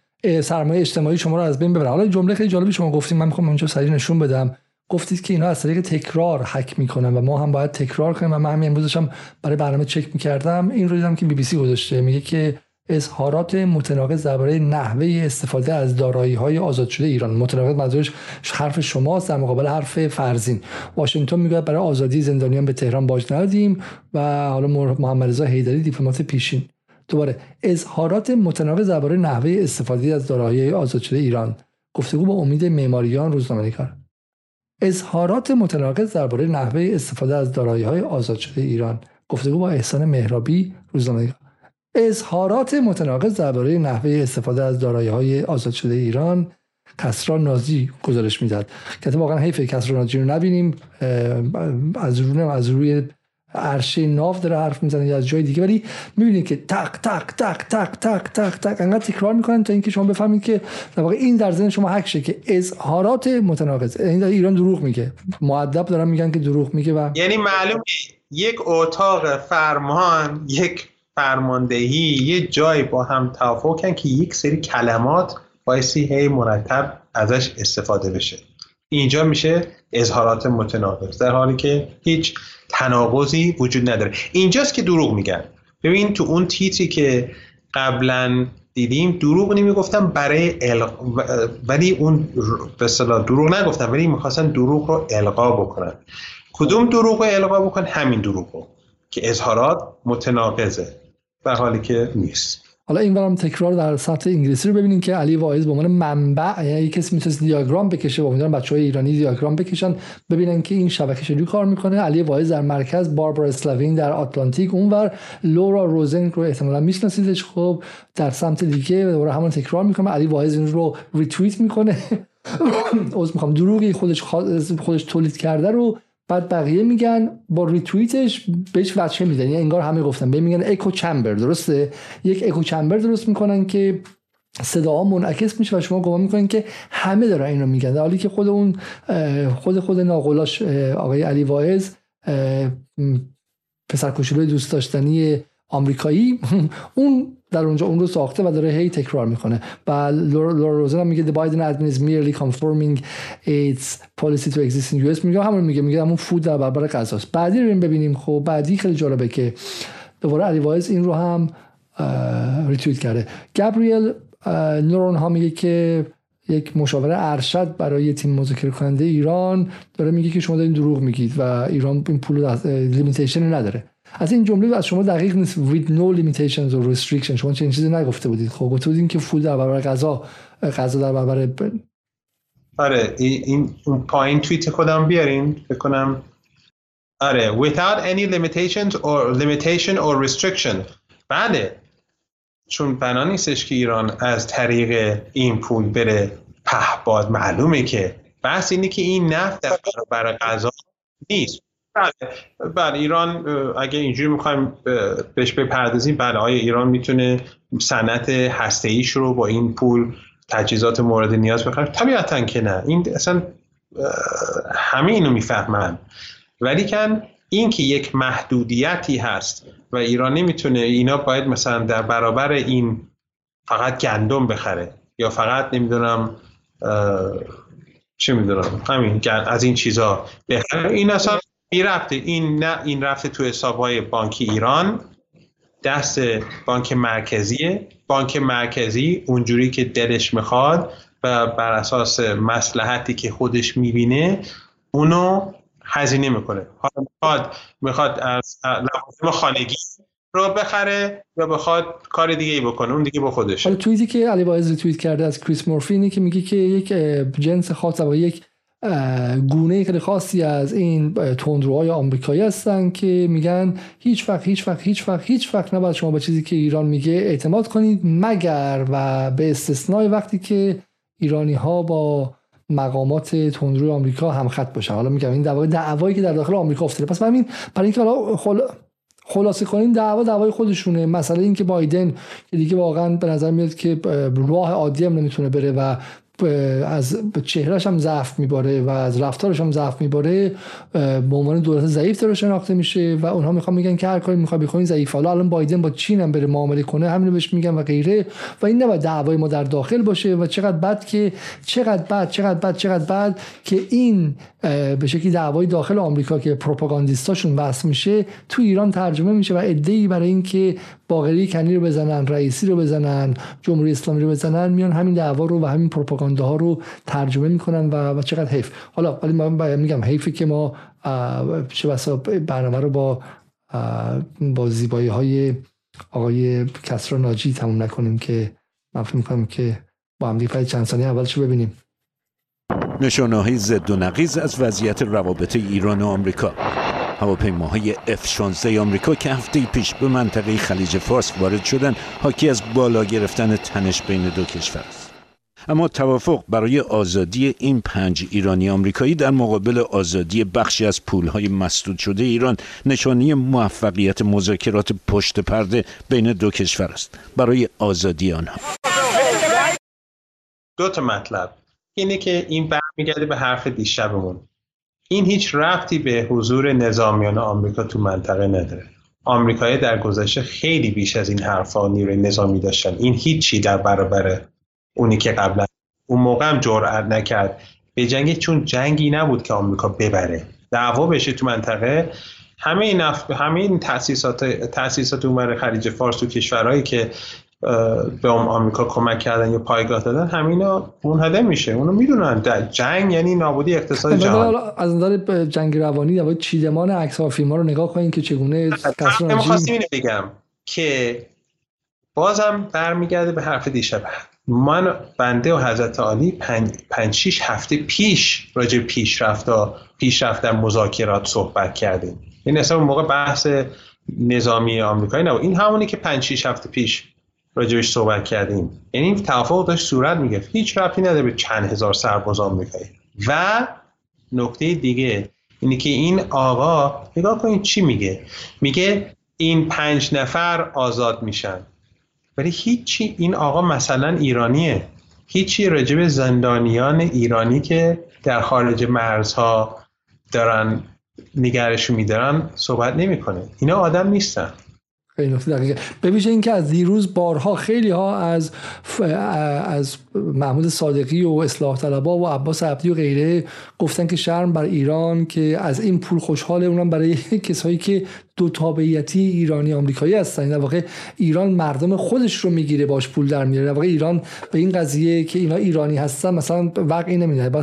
Speaker 1: سرمایه اجتماعی شما رو از بین ببره. حالا جمله خیلی جالبی شما گفتیم من می‌خوام اونجا سریع نشون بدم. گفتید که اینا از طریق تکرار حک می‌کنن و ما هم باید تکرار کنیم و من همین امروزش هم برای برنامه چک می‌کردم. این رو دیدم که بی بی سی گذاشته. میگه که اظهارات متناقض درباره نحوه استفاده از دارایی های آزاد شده ایران. متناقض منظورش حرف شماست در مقابل حرف فرزین. واشنگتن میگه برای آزادی زندانیان به تهران باج ندادیم و حالا محمد رضا حیدری دیپلمات پیشین. دوباره اظهارات متناقض درباره نحوه استفاده از دارایی آزاد شده ایران. گفتگو با امید معماریان روزنامه‌نگار. اظهارات متناقض درباره نحوه استفاده از دارایی های آزاد شده ایران. گفتگو با احسان مهرابی روزنامه اظهارات متناقض درباره نحوه استفاده از دارایی های آزاد شده ایران کسرا نازی گزارش می‌داد. که واقعا حیف کسرا نازی رو نبینیم. از روی از روی عرشه ناف داره حرف می‌زنه یا از جای دیگه. ولی می‌بینید که تق تق تق تق تق تق تق انقدر تکرار می‌کنن تا اینکه شما بفهمید که در واقع این در ذهن شما حک که اظهارات متناقض. این ایران دروغ میگه. مؤدب دارن میگن که دروغ میگه و
Speaker 2: یعنی معلومه یک اتاق فرمان یک فرماندهی یه جای با هم توافقن که یک سری کلمات بایستی هی مرتب ازش استفاده بشه. اینجا میشه اظهارات متناقض در حالی که هیچ تناقضی وجود نداره. اینجاست که دروغ میگن. ببین تو اون تیتری که قبلا دیدیم دروغ نمی‌گفتم برای ولی اون به دروغ نگفتم ولی می‌خواستن دروغ رو القا بکنن. کدوم دروغ رو القا بکن؟ همین دروغ رو که اظهارات متناقضه در حالی که نیست.
Speaker 1: حالا این برام تکرار در سطح انگلیسی رو ببینیم که علی واعظ به عنوان منبع یعنی کسی می‌تونه دیاگرام بکشه و امیدوارم بچهای ایرانی دیاگرام بکشن ببینن که این شبکه چجوری کار می‌کنه. علی واعظ در مرکز باربارا اسلاوین در آتلانتیک اونور لورا روزن رو احتمالاً میشناسیدش. خب در سمت دیگه دوباره همون تکرار می‌کنه. علی واعظ این رو ریتوییت می‌کنه. از <coughs> می‌خوام دروغی خودش خودش تولید کرده رو بعد بقیه میگن با ریتویتش بهش وجهه میدن. یعنی انگار همه گفتن. به میگن echo chamber درسته؟ یک اکو چمبر درست می‌کنن که صدا منعکس میشه و شما گمان می‌کنین که همه دارن این رو میگن. در حالی که خود اون خود خود ناقلاش آقای علی واعظ پسر کوچولوی دوست داشتنی آمریکایی <laughs> اون در اونجا اون رو ساخته و داره هی تکرار می‌کنه. و لورا روزن هم میگه the Biden admin is merely conforming its policy to exist in US میگه همون میگه میگه همون فود در برابر غذاست. بعدی رو ببینیم. خب بعدی خیلی جالبه که دوباره علی واعظ این رو هم ریتویت کرده. گابریل نورون ها میگه که یک مشاور ارشد برای تیم مذاکره کننده ایران داره میگه که شما دارین دروغ میگید و ایران این پول limitation نداره. از این جمله از شما دقیق نیست. With no limitations or restrictions. شما چنین چیزی نگفته بودید. خب گفته بودین که پول در برابر غذا غذا در برابر
Speaker 2: آره این پایین توییت خودم بیارین؟ بکنم آره without any limitations or limitation or restriction. بله. چون بنا نیستش که ایران از طریق این پول بره پهباد معلومه که بحث اینه که این نفت در برابر غذا نیست. بله. بله ایران اگه اینجوری می‌خوایم بهش بپردازیم بله آیا ایران می‌تونه صنعت هسته ایش رو با این پول تجهیزات مورد نیاز بخره؟ طبیعتا که نه. این اصلا همه اینو می‌فهمن. ولی کن این که یک محدودیتی هست و ایران نمی‌تونه اینا باید مثلا در برابر این فقط گندم بخره یا فقط نمی‌دونم چی می‌دونم همین از این چیزا بخره. این اصلا این رفته این نه این رفته تو حسابهای بانکی ایران. دست بانک مرکزیه. بانک مرکزی اونجوری که دلش می‌خواد و بر اساس مسلحتی که خودش می‌بینه اونو هزینه می‌کنه. حالا می‌خواد می‌خواد از لوازم خانگی رو بخره یا بخواد کار دیگه ای بکنه اون دیگه با خودش
Speaker 1: حالا توییتی که علی باعث توییت کرده از کریس مورفینی که میگه که یک جنس خاص و یک گونه خیلی خاصی از این تندروهای آمریکایی هستن که میگن هیچ وقت هیچ وقت هیچ وقت هیچ وقت نباید شما به چیزی که ایران میگه اعتماد کنید مگر و به استثنای وقتی که ایرانی ها با مقامات تندروی آمریکا هم خط باشن. حالا میگم این دعوای دعوایی که در داخل آمریکا افتاده. پس همین برای اینکه حالا خل... خلاصه کنیم دعوا دعوای خودشونه. مسئله این که بایدن که دیگه واقعا به نظر میاد که راه عادی هم نمی‌تونه بره و از چهرهش هم ضعف میباره و از رفتارش هم ضعف میباره به عنوان دولت ضعیف داره شناخته میشه و اونها می‌خوان میگن که هر کاری می‌خواد بکنین ضعیف حالا الان بایدن با چین هم بره معامله کنه همین بهش میگن و غیره و این نباید دعوای ما در داخل باشه و چقدر بد که چقدر بد چقدر بد چقدر بد که این به شکلی دعوای داخل آمریکا که پروپاگاندیستاشون بس میشه تو ایران ترجمه میشه و ادعی برای اینکه باقری کنی رو بزنن رئیسی رو بزنن جمهوری اسلامی رو بزنن میان همین دعوا رو و همین پروپاگاندا ها رو ترجمه می‌کنن و, و چقدر حیف. حالا ولی من میگم حیفی که ما چه بسا برنامه رو با با زیبایی های آقای کسرا ناجی تموم نکنیم که من فکر می‌کنم که با هم دیگه چند ثانیه اولشو ببینیم.
Speaker 6: نشانه های زد و نقیز از وضعیت روابط ایران و آمریکا. هواپیماهای F-16 آمریکا که هفته پیش به منطقه خلیج فارس وارد شدن حاکی از بالا گرفتن تنش بین دو کشور است. اما توافق برای آزادی این پنج ایرانی آمریکایی در مقابل آزادی بخشی از پولهای مسدود شده ایران نشانی موفقیت مذاکرات پشت پرده بین دو کشور است. برای آزادی آنها.
Speaker 2: دو تا مطلب. اینه که این برمیگرده به حرف دیشبمون. این هیچ رفتی به حضور نظامیان آمریکا تو منطقه نداره. آمریکایی در گذشته خیلی بیش از این حرفا نیروی نظامی داشتن. این هیچی در برابر اونی که قبلا اون موقع هم جرأت نکرد. به جنگ چون جنگی نبود که آمریکا ببره. دعوا بشه تو منطقه. همه این اف... همه این تاسیسات تاسیسات اونور خلیج فارس تو کشورهایی که به آمریکا کمک کردن یا پایگاه دادن همینا منهدم میشه. اونو می‌دونن. جنگ یعنی نابودی اقتصاد جهان.
Speaker 1: از نظر جنگ روانی یا چیدمان عکس ها فیلم ها رو نگاه کنین که چگونه
Speaker 2: کسر اینو بگم که بازم برمیگرده به حرف دیشب. من بنده و حضرت عالی پنج, پنج شیش هفته پیش راجع پیشرفت پیشرفت در مذاکرات صحبت کردیم. این اصلا موقع بحث نظامی آمریکایی نبود. این همونی که پنج شیش هفته پیش راجبش صحبت کردیم. یعنی توافق داشت صورت میگه هیچ ربطی نداره به چند هزار سرباز آمریکایی و نکته دیگه اینه که این آقا نگاه کنید چی میگه. میگه این پنج نفر آزاد میشن. ولی هیچی این آقا مثلا ایرانیه. هیچی راجب زندانیان ایرانی که در خارج مرزها دارن نگرشون میدارن صحبت نمی‌کنه. اینا آدم نیستن.
Speaker 1: خیلی دقیقه. به ویژه اینکه از دیروز بارها خیلی ها از از محمود صادقی و اصلاح طلبا و عباس عبدی و غیره گفتن که شرم بر ایران که از این پول خوشحاله اونم برای <laughs> کسایی که دو تابعیتی ایرانی آمریکایی هستن. در واقع ایران مردم خودش رو می‌گیره باش پول در میاره در واقع ایران به این قضیه که اینا ایرانی هستن مثلا وقعی نمیده در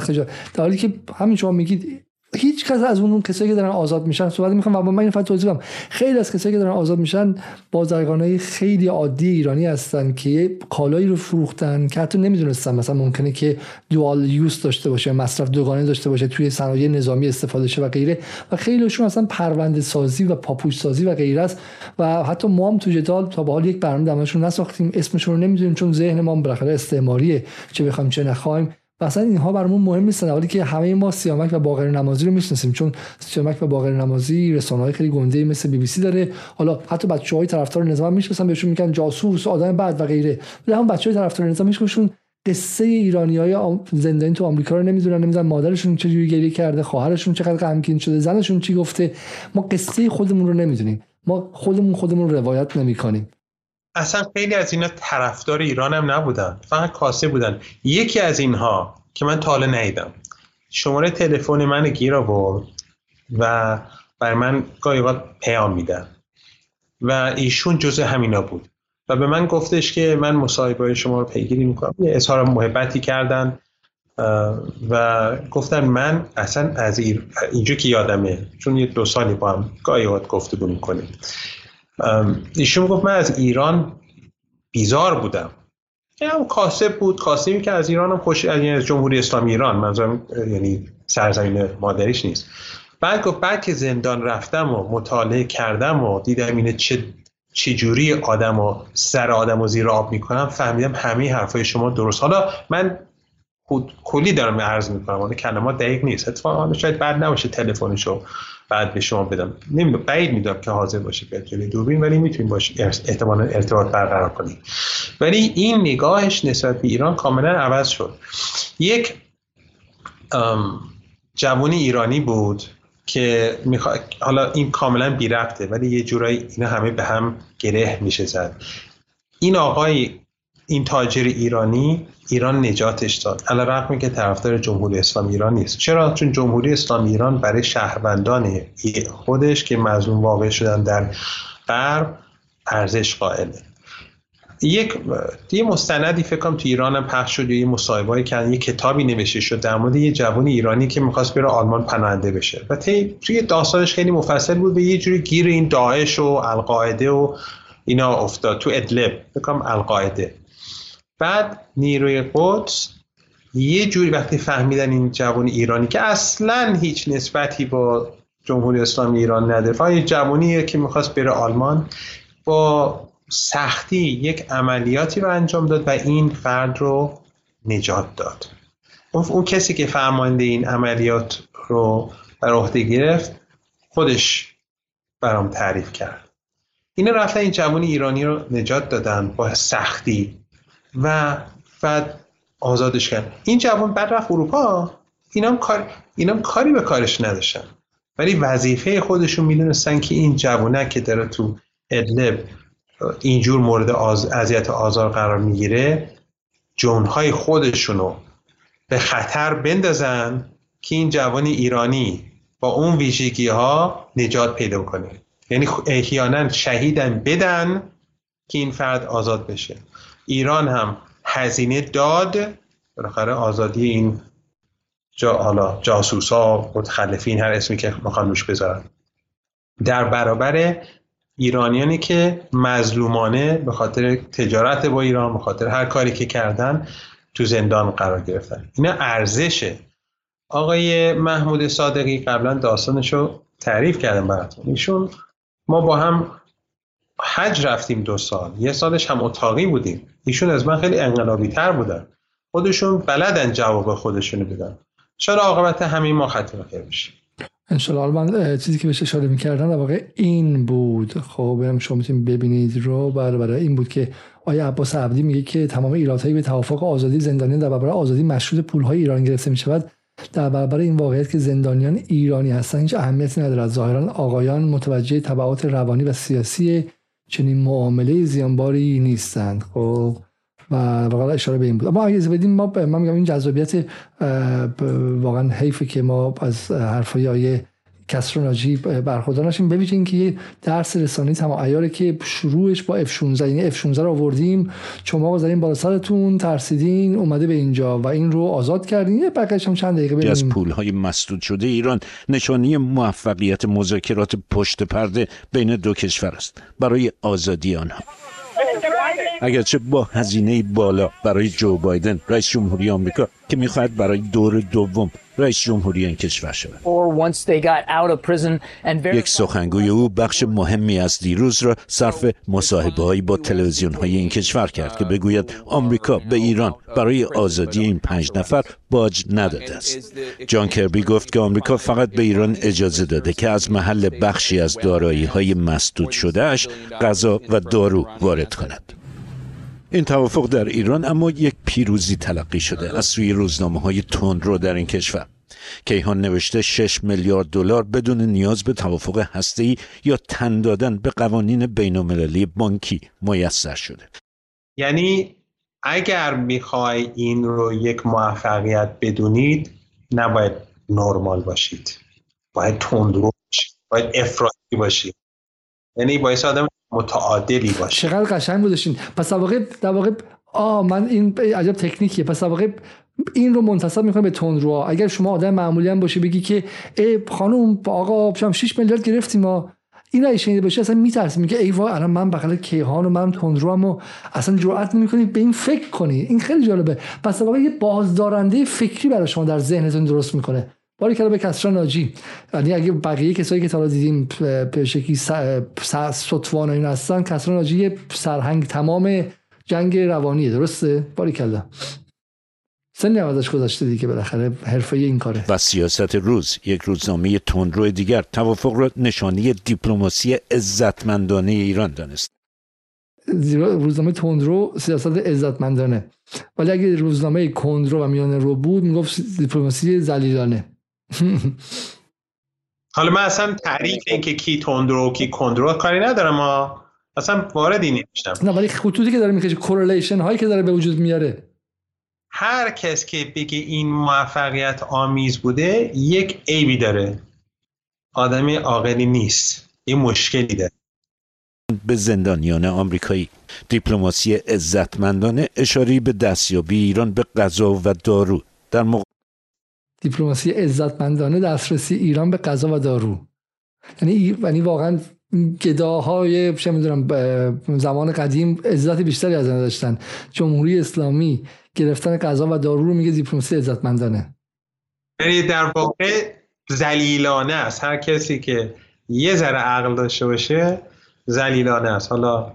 Speaker 1: حالی که همین شما میگید هیچ کس از اون کسایی که دارن آزاد میشن صحبت می‌کنم و من این فقط توضیح خیلی از کسایی که دارن آزاد میشن بازرگانای خیلی عادی ایرانی هستن که کالایی رو فروختن که حتی نمی‌دونستن مثلا ممکنه که دوال یوز داشته باشه مصرف دوگانه داشته باشه توی صنایع نظامی استفاده شه و غیره. و خیلیشون اصلا پرونده سازی و پاپوش سازی و غیره است. و حتی ما هم تو جدال تا به حال یک برنامه نساختیم. اسمشون رو نمی‌دونیم چون ذهن ما بالاخره استعماریه. چه بخوایم چه نخوایم. و اصلا اینها برامون مهم نیستن حالی که همه ما سیامک و باقر نمازی رو می‌شناسیم چون سیامک و باقر نمازی رسانه های خیلی گنده مثل بی بی سی داره. حالا حتی بچه های طرفدار نظام می‌شناسن بهشون میگن جاسوس آدم بعد و غیره. ولی هم بچه های طرفدار نظام می‌شناسن قصه ایرانی های زندانی تو آمریکا رو نمی‌دونن نمی‌دونن مادرشون چه جوری گریه کرده خواهرشون چقدر غمگین شده زنشون چی گفته. ما قصه خودمون رو نمی‌دونیم. ما خودمون خودمون رو روایت نمی‌کنیم.
Speaker 2: اصلا خیلی از اینا طرفدار ایران هم نبودن. فقط کاسه بودن. یکی از اینها که من تا حالا ندیدم. شماره تلفن من گیر آورد و بر من گاهی پیام میدن و ایشون جزء همینا بود. و به من گفتش که من مصاحبه شما رو پیگیری می‌کنم. یه اظهار محبتی کردن و گفتن من اصلا از. اینجا که یادمه چون یه دو سالی با هم گاهی وقت گفتگو می‌کنیم. ایشون گفت من از ایران بیزار بودم. هم کاسب بود کاسبی که از ایران هم خوش از یعنی جمهوری اسلامی ایران منظورم یعنی سرزمین مادریش نیست. بعد گفت بعد که زندان رفتم و مطالعه کردم و دیدم اینه چه چجوری آدم و سر آدم و زیر آب می‌کنم فهمیدم همه حرفای شما درست. حالا من کلی دارم عرض می‌کنم اون کلمات دقیق نیست. اتفاقا شاید بعد نباشه تلفنشو بعد به شما بدم. نمی‌دونم بعید می‌دونم که حاضر باشه بیاد جلوی دوربین ولی می‌تونیم باش احتمال ارتباط برقرار کنیم ولی این نگاهش نسبت به ایران کاملا عوض شد. یک جوانی ایرانی بود که میخوا... حالا این کاملا بی رفته ولی یه جورایی اینا همه به هم گره میشه زد این آقای این تاجر ایرانی ایران نجاتش داد. علا رقمی که طرفدار جمهوری اسلامی ایران نیست. چرا؟ چون جمهوری اسلامی ایران برای شهروندان خودش که مظلوم واقع شدن در غرب ارزش قائله. یک یه مستندی فکر کنم تو ایران هم پخش شد یه مصاحبه‌ای کردن یه کتابی نوشته شد در مورد یه جوان ایرانی که می‌خواست بره آلمان پناهنده بشه. و توی داستانش خیلی مفصل بود به یه جوری گیر این داعش و القاعده و اینا افتاد تو ادلب. بکنم القاعده. بعد نیروی قدس یه جوری وقتی فهمیدن این جوان ایرانی که اصلا هیچ نسبتی با جمهوری اسلامی ایران نداره. یه جوانیه که می‌خواست بره آلمان. با سختی یک عملیاتی رو انجام داد و این فرد رو نجات داد. اون کسی که فرمانده این عملیات رو بر عهده گرفت خودش برام تعریف کرد. اینا رفتن این جوانی ایرانی رو نجات دادن با سختی. و بعد آزادش کرد. این جوان بعد رفت اروپا. اینا کار اینا کاری به کارش نداشتن. ولی وظیفه خودشون می‌دونستن که این جوانه که داره تو ادلب اینجور مورد اذیت آزار قرار می‌گیره جونهای خودشونو به خطر بندازن که این جوان ایرانی با اون ویژگی ها نجات پیدا کنه. یعنی احیانا شهیدن بدن که این فرد آزاد بشه. ایران هم هزینه داد. بالاخره آزادی این جا حالا جاسوسا متخلفین هر اسمی که می‌خوان روش بذارن. در برابر ایرانیانی که مظلومانه به خاطر تجارت با ایران به خاطر هر کاری که کردن تو زندان قرار گرفتن. اینا ارزشه. آقای محمود صادقی قبلا داستانشو تعریف کردم براتون. ایشون ما با هم حج رفتیم دو سال. یه سالش هم اتاقی بودیم. ایشون از من خیلی انقلابی تر بودن. خودشون بلدن جواب خودشونو بدن. چرا عاقبت همین ما ختم خیر بشه؟
Speaker 1: انشالله من چیزی که بهش اشاره می‌کردن در واقع این بود. خب برم شما می‌تونید ببینید. رو برای, برای این بود که آیا عباس عبدی میگه که تمام ایرادهایی به توافق آزادی زندانیان در برابر آزادی مشروط پولهای ایران گرفته می‌شود در برابر این واقعیت که زندانیان ایرانی هستن هیچ اهمیتی ندارد. ظاهرا آقایان متوجه تبعات روانی و سیاسی چنین معامله زیانباری نیستند خب؟ و واقعا اشاره به این بود. اما اگه بدیم ما من میگم این جذابیت واقعا حیفه که ما از حرفای آیه کسر ناجی برخوردار نشیم ببینید اینکه یه درس رسانی تمام ایاره که شروعش با F16 یعنی F16 رو آوردیم شما زدین بالا سرتون ترسیدین اومده به اینجا و این رو آزاد کردین. یه بقیش هم چند دقیقه
Speaker 6: ببینیم از پول های مسدود شده ایران نشانی موفقیت مذاکرات پشت پرده بین دو کشور است. برای آزادی آنها. اگرچه با هزینه بالا برای جو بایدن رئیس جمهوری آمریکا که می‌خواهد برای دور دوم رئیس جمهوری این کشور شود. یک سخنگوی او بخش مهمی از دیروز را صرف مصاحبه هایی با تلویزیون های این کشور کرد که بگوید آمریکا به ایران برای آزادی این پنج نفر باج نداده است. جان کربی گفت که آمریکا فقط به ایران اجازه داده که از محل بخشی از دارایی های مسدود شدهش غذا و دارو وارد کند. این توافق در ایران اما یک پیروزی تلقی شده از سوی روزنامه های تندرو در این کشور. کیهان نوشته 6 میلیارد دلار بدون نیاز به توافق هسته‌ای یا تن دادن به قوانین بین‌المللی بانکی میسر شده.
Speaker 2: یعنی اگر می‌خوای این رو یک موفقیت بدونید نباید نرمال باشید. باید تندرو باشید. باید افراطی باشید. یعنی باید آدم متعادلی باشه.
Speaker 1: چقدر قشنگ بودشین پس در واقع در واقع آ من این عجب تکنیکیه. پس در واقع این رو منتصب می‌کنه به تندرو اگر شما آدم معمولی هم باشی بگی که ای خانم آقا شما 6 میلیارد گرفتیم ما. این اگه شنیده باشه اصلا میترسی. میگه ای وای الان من بغل کیهان و من تندرو و اصلا جرئت نمی‌کنی. به این فکر کنی. این خیلی جالبه. پس در واقع یه بازدارنده فکری برای شما در ذهنتون درست می‌کنه. باری کلا به کسرا ناجی. یعنی اگه بقیه کسایی که تا دیدیم به شکلی سطوان این هستن کسرا ناجی سرهنگ تمام جنگ روانیه درسته؟ باری کلا. سنی هم ازش گذاشته دیگه بالاخره حرفه این کاره.
Speaker 6: و سیاست روز یک روزنامه تندرو دیگر توافق را نشانی دیپلماسی عزتمندانه ایران دانست.
Speaker 1: روزنامه تندرو سیاست عزتمندانه. ولی اگه روزنامه کندرو و میانه رو بود می‌گفت دیپلماسی ذلیلانه
Speaker 2: حالا من اصلا تعریف این که کی تندرو کی کندرو کاری ندارم ما اصلا واردی نمیشتم
Speaker 1: نه ولی خطوطی که داره می‌کشه کورلیشن هایی که داره به وجود میاره.
Speaker 2: هر کس که بگه این موفقیت آمیز بوده یک عیبی داره. آدمی عاقلی نیست. یه مشکلی داره.
Speaker 6: به زندانیان آمریکایی دیپلماسی عزتمندانه اشاری به دستیابی ایران به غذا و دارو. در موقع
Speaker 1: دیپلماسی عزتمندانه دسترسی ایران به غذا و دارو. یعنی یعنی واقعا گداهای چه می‌دونم زمان قدیم عزت بیشتری از داشتن. جمهوری اسلامی گرفتن غذا و دارو رو میگه دیپلماسی عزتمندانه.
Speaker 2: یعنی در واقع زلیلانه است. هر کسی که یه ذره عقل داشته باشه زلیلانه است. حالا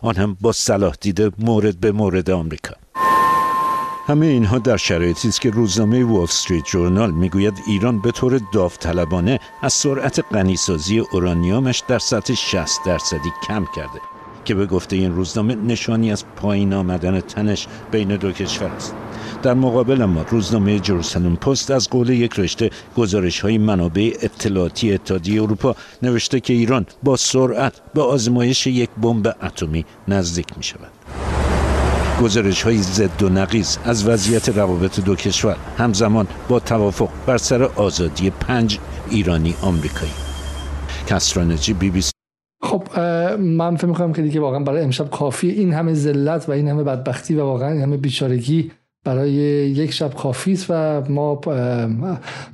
Speaker 6: آن هم با صلاح دیده مورد به مورد آمریکا. همه اینها در شرایطی است که روزنامه وال استریت جورنال می‌گوید ایران به طور داوطلبانه از سرعت غنیسازی اورانیومش در سطح 60 درصدی کم کرده که به گفته این روزنامه نشانی از پایین آمدن تنش بین دو کشور است در مقابل ما روزنامه جروسلم پست از قول یک رشته گزارش های منابع اطلاعاتی اتحادیه اروپا نوشته که ایران با سرعت به آزمایش یک بمب اتمی نزدیک می شود. گزارش های ضد و نقیز از وضعیت روابط دو کشور همزمان با توافق بر سر آزادی پنج ایرانی آمریکایی. کسرانجی بی بی سی.
Speaker 1: خب من فکر می‌کنم که دیگه واقعا برای امشب کافی. این همه ذلت و این همه بدبختی و واقعا این همه بیچارگی برای یک شب کافی است و ما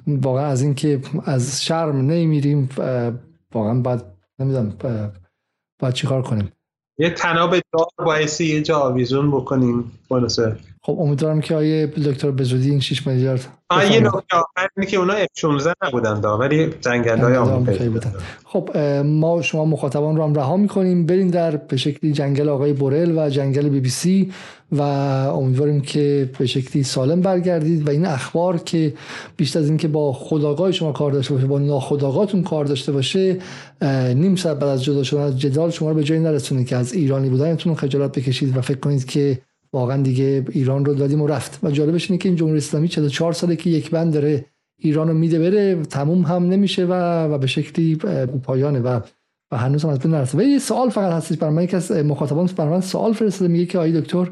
Speaker 1: واقعا از اینکه از شرم نمیریم واقعا باید نمی‌دونم باید چیکار کنیم.
Speaker 2: یه تناب دار بایستی یه جا آویزون بکنیم. بانسه
Speaker 1: خب امیدوارم که آیه دکتر بزودی این 6 میلیارد
Speaker 2: یه نکته آخر که اونا F16 نبودن دا ولی جنگل های آمریکایی
Speaker 1: بودن. خب ما شما مخاطبان رو هم رها می‌کنیم. بریم در به شکلی جنگل آقای بورل و جنگل بی بی سی و امیدواریم که به شکلی سالم برگردید و این اخبار که بیشتر از اینکه با خداگاه شما کار داشته باشه با ناخداگاهتون کار داشته باشه نیم ساعت بعد از جدا شدن از جدال شما رو به جایی نرسونه که از ایرانی بودنتون خجالت بکشید و فکر کنید که واقعا دیگه ایران رو دادیم و رفت. و جالبش اینه که این جمهوری اسلامی 44 ساله که یک بند داره ایران رو میده بره تموم هم نمیشه و و به شکلی پایانه و و هنوز هم از بین نرسه و یه سوال فقط هستش برای من یکی از مخاطبان برای من سوال فرستاده. میگه که آقای دکتر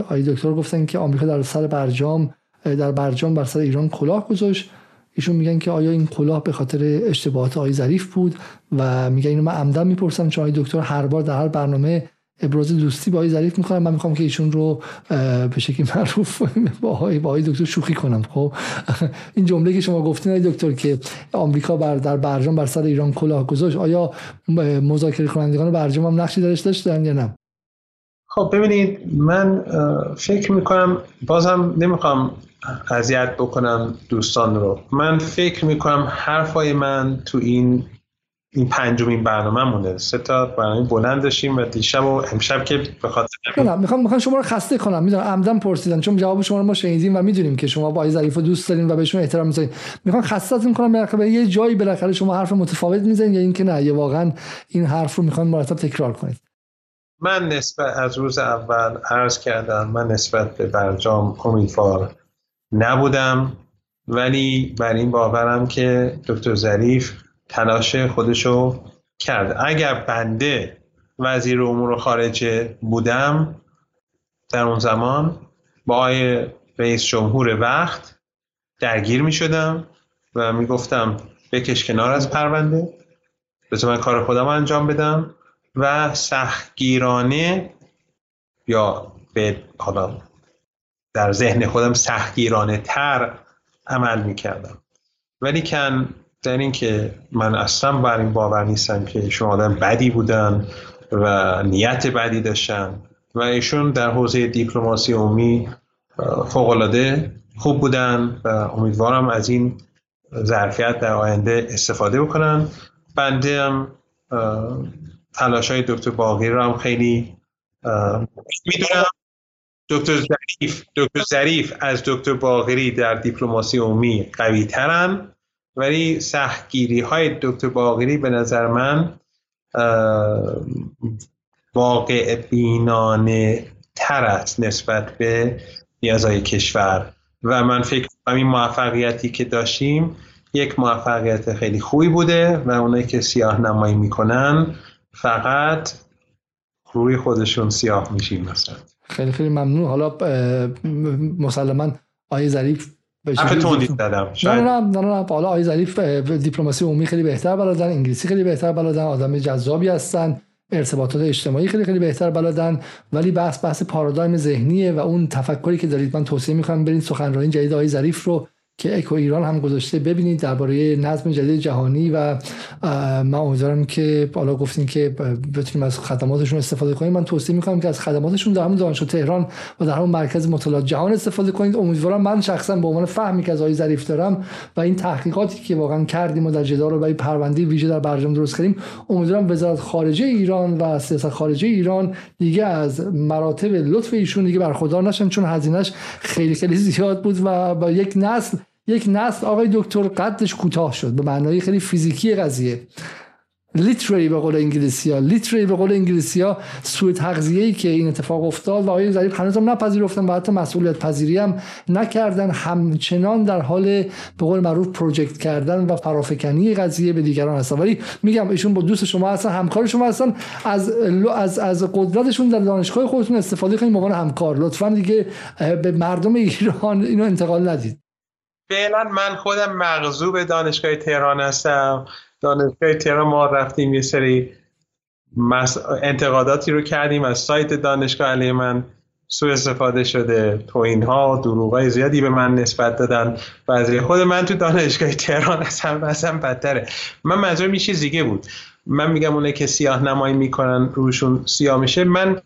Speaker 1: آقای دکتر گفتن که آمریکا در سر برجام در برجام بر سر ایران کلاه گذاشت. ایشون میگن که آیا این کلاه به خاطر اشتباهات آقای ظریف بود؟ و میگن اینو من عمدن می‌پرسم چون آقای دکتر هر بار در هر برنامه ابراز دوستی با آقای ظریف می‌کنم من می‌خوام که ایشون رو به شکلی معروف <laughs> با آقای دکتر شوخی کنم. خب؟ <laughs> این جمله که شما گفتین آقای دکتر که آمریکا بر در برجام بر سر ایران کلاه گذاشت آیا مذاکره کنندگان برجام هم نقشی درش داشتن یا نه؟
Speaker 2: خب ببینید من فکر می‌کنم بازم نمی‌خوام اذیت بکنم دوستان رو. من فکر می‌کنم حرفای من تو این این پنجمین برنامه مونه سه تا برنامه بلند داشتیم و دیشب و امشب که به خاطر
Speaker 1: می‌خوام می‌خوام شما رو خسته کنم. می‌دونم عمدن پرسیدن چون جواب شما رو ما شنیدیم و می‌دونیم که شما با آقای ظریف دوست دارین و بهشون احترام می‌ذارین. می‌خوام خستهتون کنم بالاخره یه جایی بالاخره شما حرف متفاوت می‌زنین یا اینکه نه یه واقعا این حرف رو می‌خوام مرتب تکرار کنید.
Speaker 2: من نسبت از روز اول عرض کردم من نسبت به برجام امیدوار نبودم ولی بر این باورم که دکتر ظریف تلاش خودشو کرد. اگر بنده وزیر امور خارجه بودم در اون زمان با آقای رئیس جمهور وقت درگیر می شدم و می گفتم بکش کنار از پرونده بذار من کار خودم انجام بدم و سختگیرانه یا به حالا در ذهن خودم سختگیرانه تر عمل می کردم. ولی کن در اینکه من اصلا بر این باور نیستم که شما آدم بدی بودن و نیت بدی داشتن و ایشون در حوزه دیپلماسی عمومی فوقالعاده خوب بودن و امیدوارم از این ظرفیت در آینده استفاده بکنن. بنده هم تلاش های دکتر باقی رو هم خیلی می‌دونم. دکتر ظریف دکتر ظریف از دکتر باقری در دیپلماسی عمومی قوی ترن ولی سختگیری های دکتر باقری به نظر من واقع بینانه تر است نسبت به نیازهای کشور. و من فکر کنم این موفقیتی که داشتیم یک موفقیت خیلی خوبی بوده و اونایی که سیاه نمایی می‌کنن فقط روی خودشون سیاه میشیم مثلا.
Speaker 1: خیلی خیلی ممنون. حالا مسلما آیه ظریف
Speaker 2: دادم
Speaker 1: نه نه نه نه حالا آقای ظریف دیپلماسی عمومی خیلی بهتر بلدن انگلیسی خیلی بهتر بلدن آدم جذابی هستن ارتباطات اجتماعی خیلی خیلی بهتر بلدن ولی بحث بحث پارادایم ذهنیه و اون تفکری که دارید من توصیه می‌کنم برید سخنرانی جدید آقای ظریف رو که اکو ایران هم گذاشته. ببینید درباره نظم جدید جهانی و من امیدوارم که بالا گفتین که بتونیم از خدماتشون استفاده کنیم. من توصیه می‌کنم که از خدماتشون در همون دانشگاه تهران و در همون مرکز مطالعات جهان استفاده کنید. امیدوارم من شخصا به عنوان فهمی که از آقای ظریف دارم و این تحقیقاتی که واقعا کردیم و در جدال رو برای پرونده ویژه در برجام درست کردیم امیدوارم وزارت خارجه ایران و سیاست خارجه ایران دیگه از مراتب لطف ایشون دیگه برخوردار نشن چون هزینهش خیلی خیلی زیاد بود و با یک نسل یک نسل آقای دکتر قدش کوتاه شد به معنای خیلی فیزیکی قضیه. لیتری به قول انگلیسی ها لیتری به قول انگلیسی ها سوء تغذیه ای که این اتفاق افتاد و آقای ظریف هنوز هم نپذیرفتن و حتی مسئولیت پذیری هم نکردن همچنان در حال به قول معروف پروژکت کردن و فرافکنی قضیه به دیگران هستن. ولی میگم ایشون با دوست شما هستن همکار شما هستن از از از قدرتشون در دانشگاه خودتون استفاده کنید به همکار. لطفا دیگه به مردم ایران اینو انتقال ندید.
Speaker 2: فعلا من خودم مغضوب دانشگاه تهران هستم. دانشگاه تهران ما رفتیم یه سری انتقاداتی رو کردیم از سایت دانشگاه علیه من. سوء استفاده شده. توین ها دروغای زیادی به من نسبت دادن. از خود من تو دانشگاه تهران اصلا اصلا بدتره. من منظورم یه چیز دیگه بود. من میگم اونه که سیاه نمایی می‌کنن روشون سیاه میشه من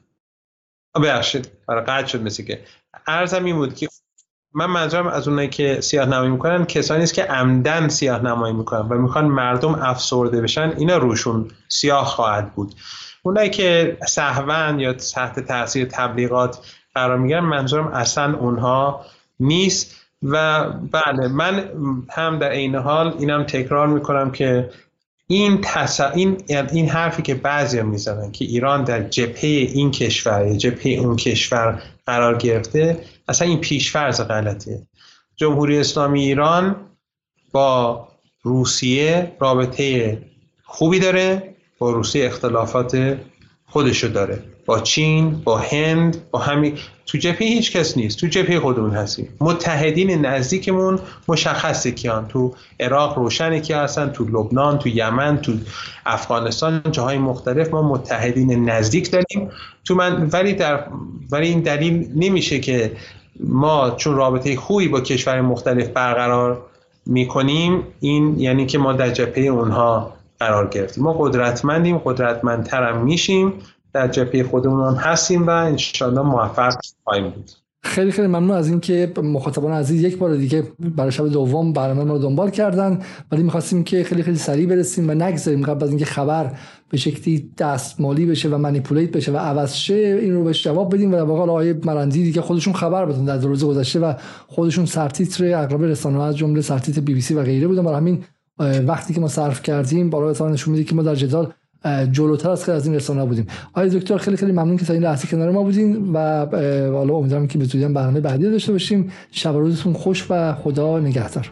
Speaker 2: ببخشید. آره، قطع شد مثل که. ارزم این بود که من منظورم از اونایی که سیاه نمایی می‌کنن کسانی است که عمدن سیاه نمایی می‌کنن و می‌خوان مردم افسرده بشن اینا روشون سیاه خواهد بود. اونایی که سهون یا تحت تاثیر تبلیغات قرار می‌گیرن منظورم اصلا اونها نیست و بله من هم در این حال اینم تکرار می‌کنم که این, تص... این... این حرفی که بعضی می‌زنن که ایران در جبهه این کشور یا جبهه اون کشور قرار گرفته. اصلا این پیشفرض غلطیه. جمهوری اسلامی ایران با روسیه رابطه خوبی داره با روسیه اختلافات خودشو داره. با چین با هند با همین. تو جبهه هیچ کس نیست. تو جبهه خودمون هستیم. متحدین نزدیکمون مشخصه کیان تو عراق روشن کی هستن تو لبنان تو یمن تو افغانستان جاهای مختلف ما متحدین نزدیک داریم. تو من ولی در ولی این دلیل نمیشه که ما چون رابطه خوبی با کشور مختلف برقرار می‌کنیم این یعنی که ما در جبهه اونها قرار گرفتیم. ما قدرتمندیم قدرتمندترم میشیم. در جبهه خودمون هم هستیم و انشاءالله موفق خواهیم بود.
Speaker 1: خیلی خیلی ممنون از اینکه مخاطبان عزیز یک بار دیگه برای شب دوم برنامه ما رو دنبال کردن. ولی می‌خواستیم که خیلی خیلی سریع برسیم و نگذاریم قبل از اینکه خبر به شکلی دستمالی بشه و منیپولیت بشه و عوض شه این رو بهش جواب بدیم و در واقع آقای مرندی دیگه خودشون خبر بدن در روز گذشته و خودشون سرتیتر اغلب رسانه‌ها از جمله سرتیتر بی بی سی و غیره بودن. برای همین وقتی که ما صرف کردیم بالا نشون میده که ما در جدال جلوتر از خیلی از این رسانه بودیم. آقای دکتر خیلی خیلی ممنون که تا این لحظه کنار ما بودین و حالا امیدوارم که به زودی برنامه بعدی داشته باشیم. شب روزتون خوش و خدا نگهدار.